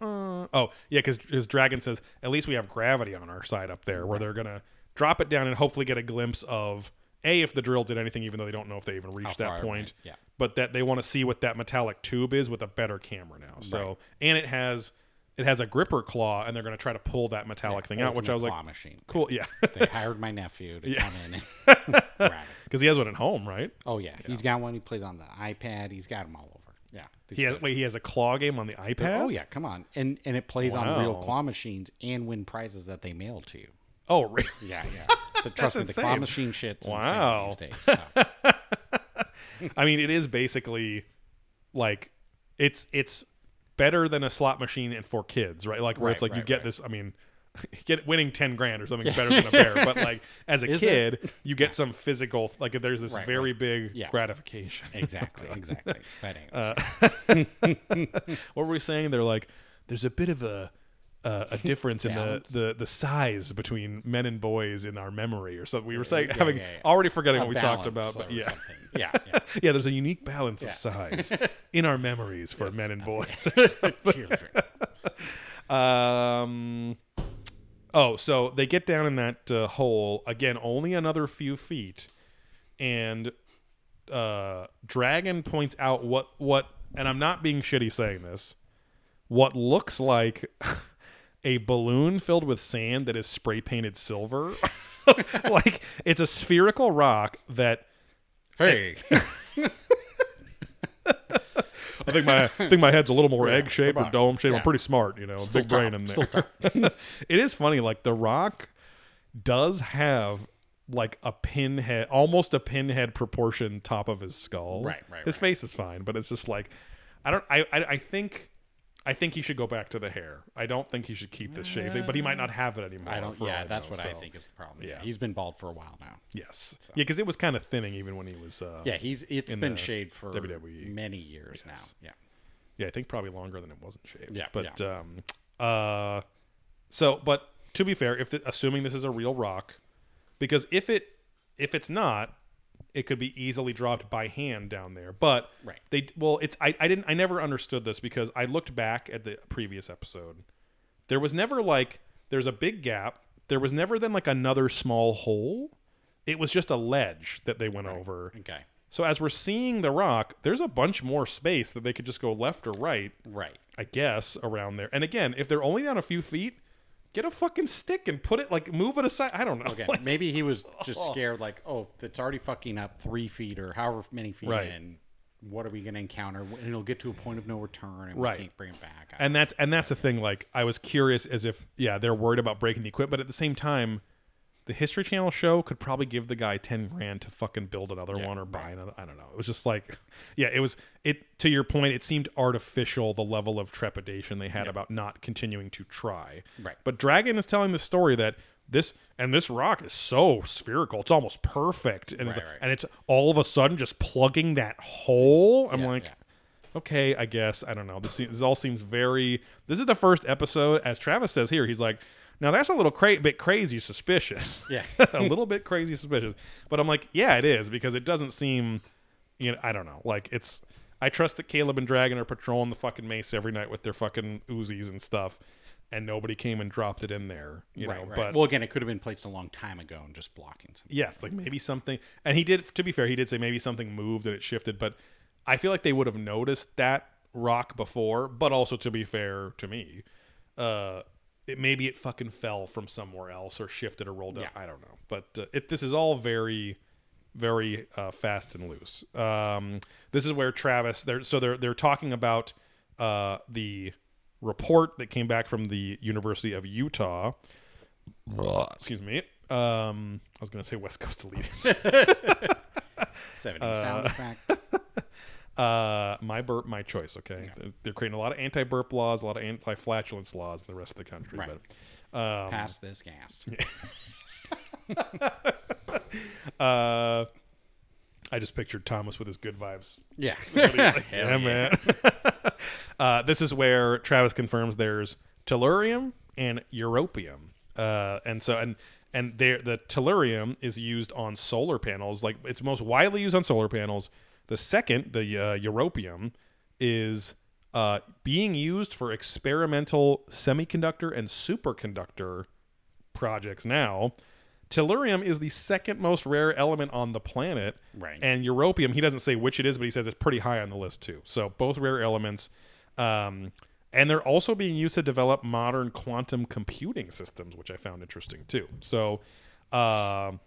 uh, oh yeah, because his dragon says at least we have gravity on our side up there, where they're gonna drop it down and hopefully get a glimpse of a if the drill did anything, even though they don't know if they even reached that point. yeah. But that they want to see what that metallic tube is with a better camera now. So Right. and it has it has a gripper claw, and they're gonna try to pull that metallic thing out, which I was like, machine. cool, yeah, They hired my nephew to Yeah. come in because he has one at home, right? Oh yeah. he's got one. He plays on the iPad. He's got them all over. Yeah, He has wait, he has a claw game on the oh, iPad. Oh yeah, come on, and and it plays on real claw machines and win prizes that they mail to you. Oh, really? Yeah, yeah. But trust me, the claw machine shit's Wow. insane these days. so. I mean, it is basically like it's it's better than a slot machine and for kids, right? Like where it's Right, like you get right. this. I mean, get winning ten grand or something is better than a bear, but like as a Is kid, it? you get some physical. Like there's this Right, very big Yeah. gratification. exactly, exactly. But Uh, what were we saying? They're like, there's a bit of a uh, a difference in the, the the size between men and boys in our memory or something. We were saying yeah, having yeah, yeah. already forgetting a what we talked about, but yeah. yeah, yeah. Yeah, there's a unique balance of size in our memories for men and boys. Children. Um. Oh, so they get down in that uh, hole again, only another few feet, and uh, Dragon points out what what, and I'm not being shitty saying this, what looks like a balloon filled with sand that is spray painted silver. like it's a spherical rock that Hey, I think my I think my head's a little more Yeah, egg shaped or dome shaped. I'm pretty smart, you know, big brain in there. it is funny, like the rock does have like a pinhead, almost a pinhead proportion top of his skull. Right, right, His right. face is fine, but it's just like I don't. I I, I think. I think he should go back to the hair. I don't think he should keep this shaved thing, but he might not have it anymore. I don't. Yeah, I that's know, what I so, think is the problem. yeah. Yeah, he's been bald for a while now. Yes, yeah, because it was kind of thinning even when he was. Uh, Yeah, he's it's In been the shaved for WWE. many years now. Yeah. Yeah, I think probably longer than it wasn't shaved. Yeah, but um, uh, so but to be fair, if the, assuming this is a real rock, because if it if it's not, it could be easily dropped by hand down there. But Right. they well, it's I I didn't I never understood this because I looked back at the previous episode. There was never like there's a big gap. There was never then like another small hole. It was just a ledge that they went over. Okay. So as we're seeing the rock, there's a bunch more space that they could just go left or right, Right. I guess, around there. And again, if they're only down a few feet, get a fucking stick and put it like move it aside. I don't know. Okay. Like, Maybe he was just oh. scared, like, oh, it's already fucking up three feet or however many feet Right. in. What are we going to encounter? And it'll get to a point of no return, and Right. we can't bring it back. I and that's and that's the thing. Like I was curious as if yeah they're worried about breaking the equipment, but at the same time, the History Channel show could probably give the guy ten grand to fucking build another Yeah, one or buy another. I don't know. It was just like yeah, it was it to your point. It seemed artificial the level of trepidation they had about not continuing to try. Right. But Dragon is telling the story that this and this rock is so spherical, it's almost perfect, and it's, Right, right. and it's all of a sudden just plugging that hole. I'm Yeah, like yeah. okay, I guess I don't know. This, seems, this all seems very. This is the first episode, as Travis says here. He's like, now that's a little cra- bit crazy, suspicious. Yeah. a little bit crazy, suspicious. But I'm like, yeah, it is because it doesn't seem, you know, I don't know. Like it's. I trust that Caleb and Dragon are patrolling the fucking mace every night with their fucking Uzis and stuff, and nobody came and dropped it in there, you right, know. right. But well, again, it could have been placed a long time ago and just blocking something. Yes, like maybe something. And he did. To be fair, he did say maybe something moved and it shifted. But I feel like they would have noticed that rock before. But also, to be fair to me, uh, it maybe it fucking fell from somewhere else or shifted or rolled up. Yeah. I don't know. But uh, it this is all very, very uh, fast and loose. Um, this is where Travis. They're so they're they're talking about uh, the report that came back from the University of Utah excuse me. Um, I was going to say West Coast Elite. 70 sound effect. Uh, my burp, my choice. Okay, they're, they're creating a lot of anti-burp laws, a lot of anti-flatulence laws in the rest of the country. Right. But um, Pass this gas. uh, I just pictured Thomas with his good vibes. Yeah. yeah, man. uh, this is where Travis confirms there's tellurium and europium, uh, and so and and there the tellurium is used on solar panels. Like it's most widely used on solar panels. The second, the uh, europium, is uh, being used for experimental semiconductor and superconductor projects now. Tellurium is the second most rare element on the planet. Right. And europium, he doesn't say which it is, but he says it's pretty high on the list too. So both rare elements. Um, and they're also being used to develop modern quantum computing systems, which I found interesting too. So um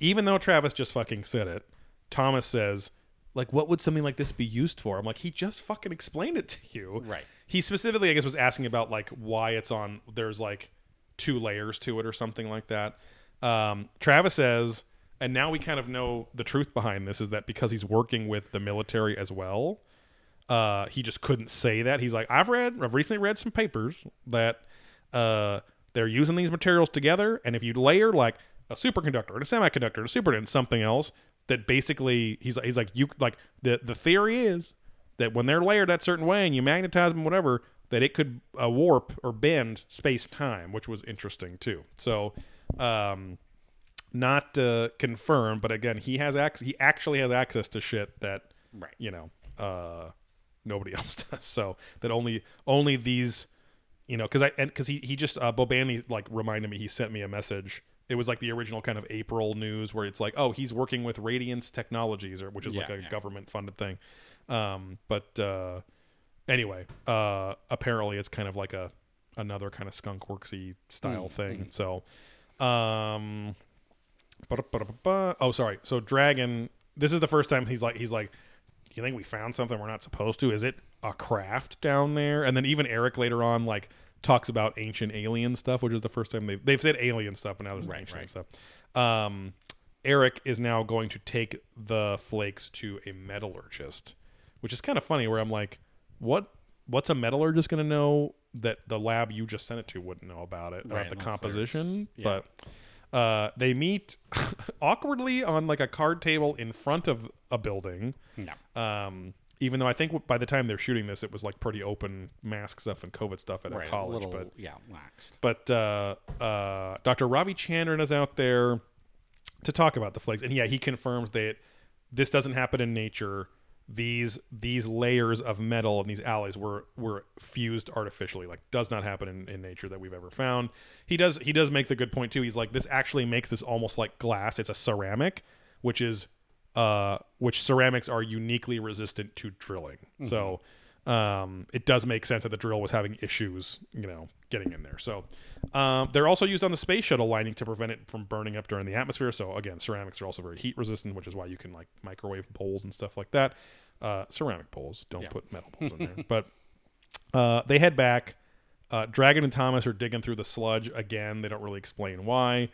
even though Travis just fucking said it, Thomas says, like, what would something like this be used for? I'm like, he just fucking explained it to you. Right. He specifically, I guess, was asking about like why it's on. There's like two layers to it or something like that. Um, Travis says, and now we kind of know the truth behind this is that because he's working with the military as well, uh, he just couldn't say that. He's like, I've read, I've recently read some papers that uh, they're using these materials together, and if you layer like a superconductor and a semiconductor and a super and something else, that basically he's he's like you like the the theory is that when they're layered that certain way and you magnetize them whatever that it could uh, warp or bend space time, which was interesting too. So. Um, not uh, confirmed, but again, he has access. He actually has access to shit that Right. you know uh, nobody else does. So that only only these, you know, because I and because he he just uh, Bobani like reminded me. He sent me a message. It was like the original kind of April news where it's like, oh, he's working with Radiance Technologies, or which is like a yeah. government funded thing. Um, but uh, anyway, uh, apparently it's kind of like a another kind of skunk worksy style thing. So, um, oh, sorry. So Dragon, this is the first time he's like, he's like, you think we found something we're not supposed to? Is it a craft down there? And then even Eric later on like talks about ancient alien stuff, which is the first time they've they've said alien stuff, but now there's Right, ancient right. stuff. Um, Eric is now going to take the flakes to a metallurgist, which is kind of funny. Where I'm like, what? What's a metallurgist going to know that the lab you just sent it to wouldn't know about it Right, about the composition? there's- But uh, they meet awkwardly on like a card table in front of a building. No. Um, even though I think by the time they're shooting this, it was like pretty open mask stuff and COVID stuff at Right. a college. a little, but yeah, laxed. but uh, uh, Dr. Ravi Chandran is out there to talk about the flakes, and yeah, he confirms that this doesn't happen in nature. These these layers of metal and these alloys were were fused artificially. Like does not happen in, in nature that we've ever found. He does he does make the good point too. He's like this actually makes this almost like glass. It's a ceramic, which is uh, which ceramics are uniquely resistant to drilling. So um, it does make sense that the drill was having issues, you know, getting in there. So um, they're also used on the space shuttle lining to prevent it from burning up during the atmosphere. So again, ceramics are also very heat resistant, which is why you can like microwave bowls and stuff like that. Uh, ceramic bowls, don't Yeah. put metal bowls in there. But uh, they head back. Uh, Dragon and Thomas are digging through the sludge again. They don't really explain why.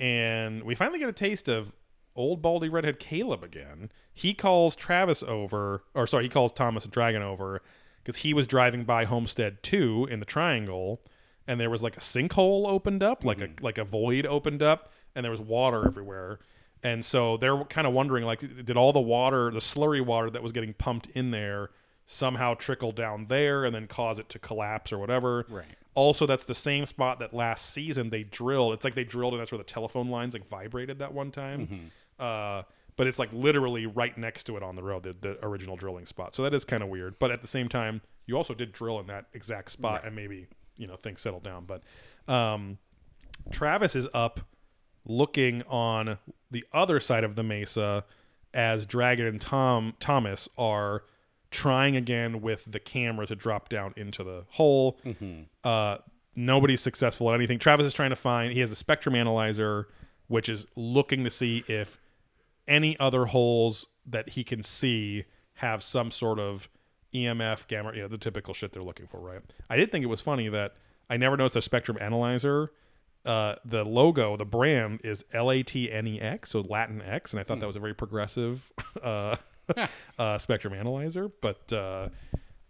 And we finally get a taste of old baldy redhead Caleb again. He calls Travis over, or sorry, he calls Thomas and Dragon over because he was driving by Homestead 2 in the triangle and there was like a sinkhole opened up, like a mm-hmm. like a void opened up, and there was water everywhere. And so they're kind of wondering, like, did all the water, the slurry water that was getting pumped in there, somehow trickle down there and then cause it to collapse or whatever? Right. Also, that's the same spot that last season they drilled. It's like they drilled, and that's where the telephone lines like vibrated that one time. Mm-hmm. Uh, but it's like literally right next to it on the road, the, the original drilling spot. So that is kind of weird. But at the same time, you also did drill in that exact spot, and maybe you know things settled down. But um, Travis is up looking on the other side of the mesa as Dragon and Tom Thomas are trying again with the camera to drop down into the hole. Uh, nobody's successful at anything. Travis is trying to find. He has a spectrum analyzer, which is looking to see if any other holes that he can see have some sort of EMF, gamma, you know, the typical shit they're looking for, right? I did think it was funny that I never noticed their spectrum analyzer. Uh, the logo, the brand is L A T N E X, so Latin X, and I thought that was a very progressive uh, uh, spectrum analyzer. But uh,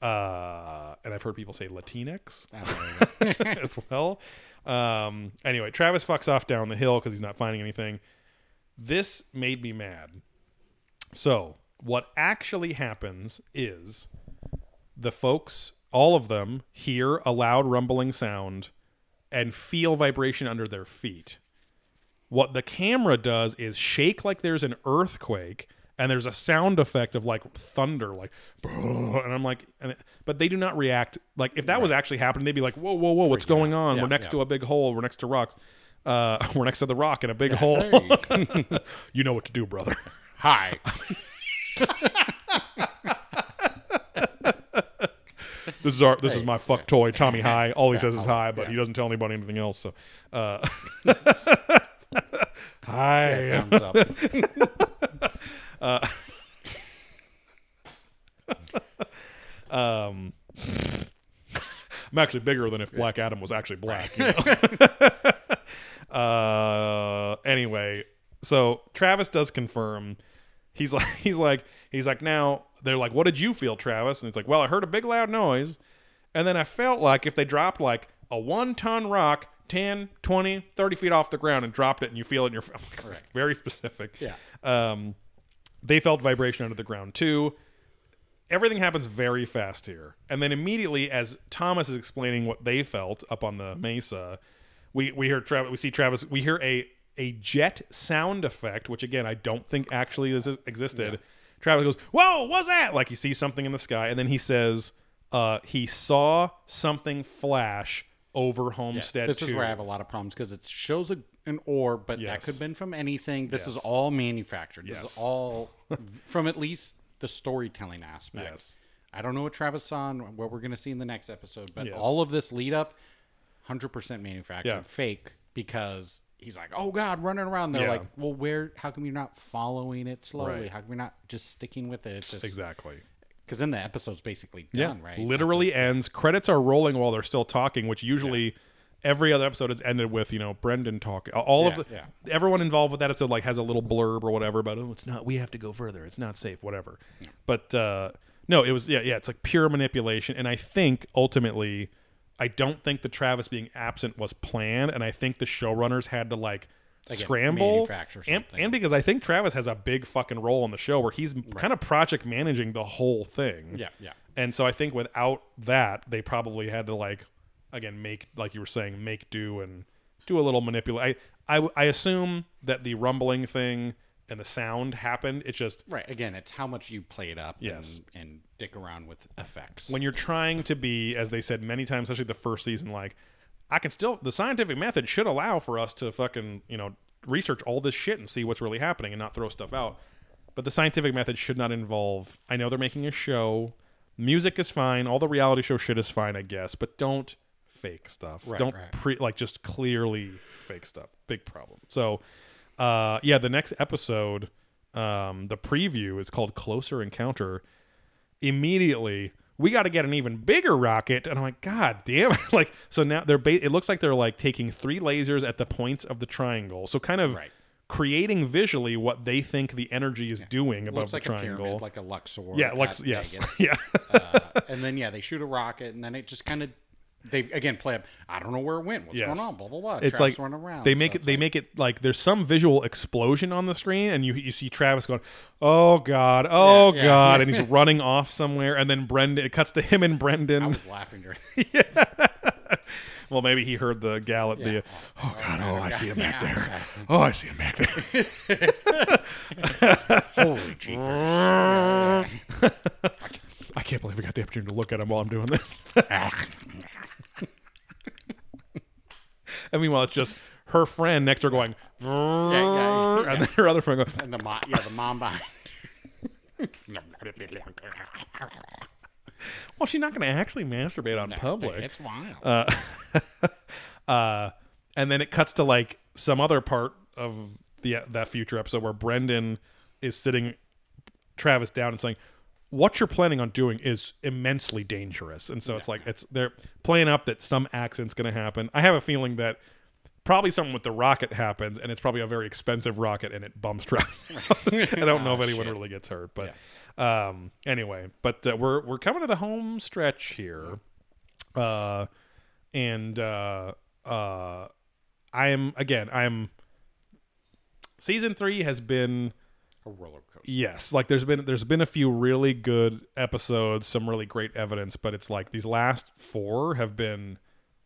uh, and I've heard people say Latinx go. as well. Um, anyway, Travis fucks off down the hill because he's not finding anything. This made me mad. So, what actually happens is the folks, all of them, hear a loud rumbling sound and feel vibration under their feet. What the camera does is shake like there's an earthquake, and there's a sound effect of like thunder, like, and I'm like, and it- but they do not react. Like if that was actually happening, they'd be like, whoa, whoa, whoa, what's Freaking going out. on? Yeah, we're next yeah. to a big hole. We're next to rocks. Uh, we're next to the rock in a big hole. You know what to do, brother. Hi. This is our. This is my fuck toy, Tommy High. All he says is hi, but he doesn't tell anybody anything else. So, uh, hi. Thumbs up. Um, I'm actually bigger than if Black Adam was actually black. you know? Uh, anyway, so Travis does confirm. He's like, he's like, he's like. Now they're like, "What did you feel, Travis?" And he's like, "Well, I heard a big loud noise, and then I felt like if they dropped like a one-ton rock." 10 20 30 feet off the ground and dropped it and you feel it in your Correct. very specific Yeah. um, they felt vibration under the ground too. Everything happens very fast here. And then immediately, as Thomas is explaining what they felt up on the mesa, we, we hear Travis, we see Travis, we hear a, a jet sound effect, which again, I don't think actually is, existed. Travis goes, Whoa, what's that? Like he sees something in the sky. And then he says, uh, he saw something flash over Yeah, Homestead this is where I have a lot of problems because it shows a, an orb, but Yes. that could have been from anything. This is all manufactured. This Yes. is all from at least the storytelling aspect. Yes. I don't know what Travis saw and what we're going to see in the next episode, but Yes. all of this lead up, 100% manufactured, Yeah. fake, because he's like, oh God, running around. They're Yeah. like, well, where, how come you're not following it slowly? Right. How come you're not just sticking with it? It's just, Exactly. because then the episode's basically Yeah, done, right? literally ends. Credits are rolling while they're still talking, which usually every other episode has ended with you know Brendan talking. All of the yeah. everyone involved with that episode like has a little blurb or whatever about oh it's not we have to go further it's not safe whatever. But uh, no, it was yeah yeah it's like pure manipulation, and I think ultimately I don't think the Travis being absent was planned, and I think the showrunners had to like. Again, scramble manufacture and, something. and because I think Travis has a big fucking role in the show where he's kind of project managing the whole thing. Yeah, yeah. And so I think without that, they probably had to like, again, make like you were saying, make do and do a little manipulate. I, I I assume that the rumbling thing and the sound happened. It's just Right. Again, it's how much you play it up Yes. and, and dick around with effects. when you're trying to be, as they said many times, especially the first season, like I can still the scientific method should allow for us to fucking you know research all this shit and see what's really happening and not throw stuff out. But the scientific method should not involve. I know they're making a show. Music is fine. All the reality show shit is fine, I guess. But don't fake stuff. Right, don't right. pre like just clearly fake stuff. Big problem. So, uh, yeah, the next episode, um, the preview is called Closer Encounter immediately we got to get an even bigger rocket and i'm like god damn it like so now they're ba- it looks like they're like taking three lasers at the points of the triangle so kind of Right. creating visually what they think the energy is doing above looks like the a triangle pyramid, like a Luxor. yeah lux yes Vegas. yeah uh, and then yeah, they shoot a rocket, and then it just kind of they again play up. I don't know where it went. What's Yes. going on? Blah blah blah. it's Travis like running around. they So make it they like- make it like there's some visual explosion on the screen and you you see Travis going oh god oh Yeah, yeah, god yeah. and he's running off somewhere and then Brendan it cuts to him and Brendan I was laughing during. well maybe he heard the gal at Yeah. the oh god oh I see him back there oh I see him back there Holy jeepers! I can't believe we got the opportunity to look at him while I'm doing this. Ah. And meanwhile, it's just her friend next to her going, yeah, yeah, and then her other friend going, and the mom, yeah, the mom behind. well, she's not going to actually masturbate on public. It's wild. uh, and then it cuts to like some other part of the that future episode where Brendan is sitting Travis down and saying, "What you're planning on doing is immensely dangerous." And so it's like it's they're playing up that some accident's going to happen. I have a feeling that probably something with the rocket happens, and it's probably a very expensive rocket, and it bumps Travis. I don't know if Oh, anyone shit. really gets hurt, but um, anyway. But uh, we're we're coming to the home stretch here uh, and uh, uh, I am again. I am. Season three has been a roller coaster. yes, like there's been there's been a few really good episodes, some really great evidence, but it's like these last four have been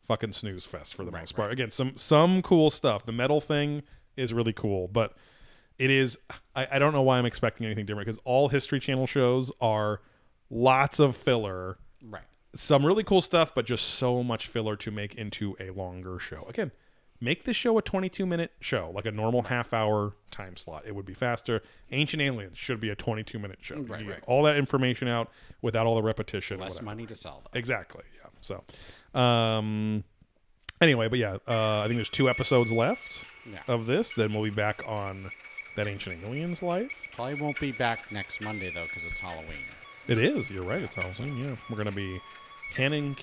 fucking snooze fest for the most part. Again, some some cool stuff. The metal thing is really cool, but it is I, I don't know why I'm expecting anything different because all History Channel shows are lots of filler Right. some really cool stuff, but just so much filler to make into a longer show. Again, make this show a 22 minute show, like a normal half hour time slot. It would be faster. Ancient Aliens should be a 22 minute show. Right, right. all that information out without all the repetition. Less whatever. money to sell them. Exactly. Yeah. So, um, anyway, but yeah, uh, I think there's two episodes left Yeah. of this. Then we'll be back on that Ancient Aliens life. Probably won't be back next Monday though, because it's Halloween. It is. You're right. It's Halloween. Yeah, we're gonna be canning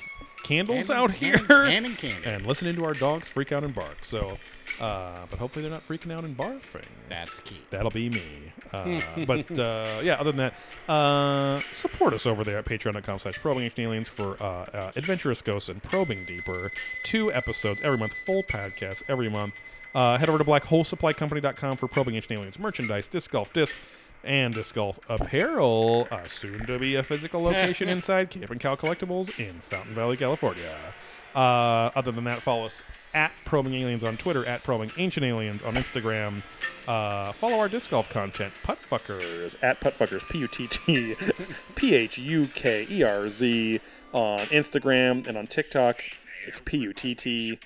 candles Canning- out here canning candy. and listening to our dogs freak out and bark. So, uh, but hopefully they're not freaking out and barfing. That's key. That'll be me. Uh, but uh, yeah, other than that, uh, support us over there at patreon.com slash probing ancient aliens for uh, uh, adventurous ghosts and probing deeper. Two episodes every month, full podcasts every month. Uh, head over to blackholesupplycompany.com for probing ancient aliens merchandise, disc golf discs, and disc golf apparel. Uh, soon to be a physical location inside Camp and Cow Collectibles in Fountain Valley, California. Uh, other than that, follow us at Probing Aliens on Twitter, at Probing Ancient Aliens on Instagram. Uh, follow our disc golf content, Puttfuckers, at Puttfuckers, P U T T P H U K E R Z, on Instagram and on TikTok. It's P U T T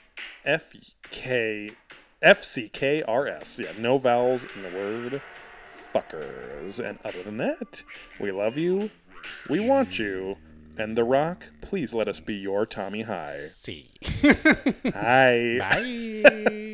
F K F C K R S. Yeah, no vowels in the word fuckers. And other than that, we love you, we want you, and The Rock, please let us be your Tommy High. See. Hi. Bye.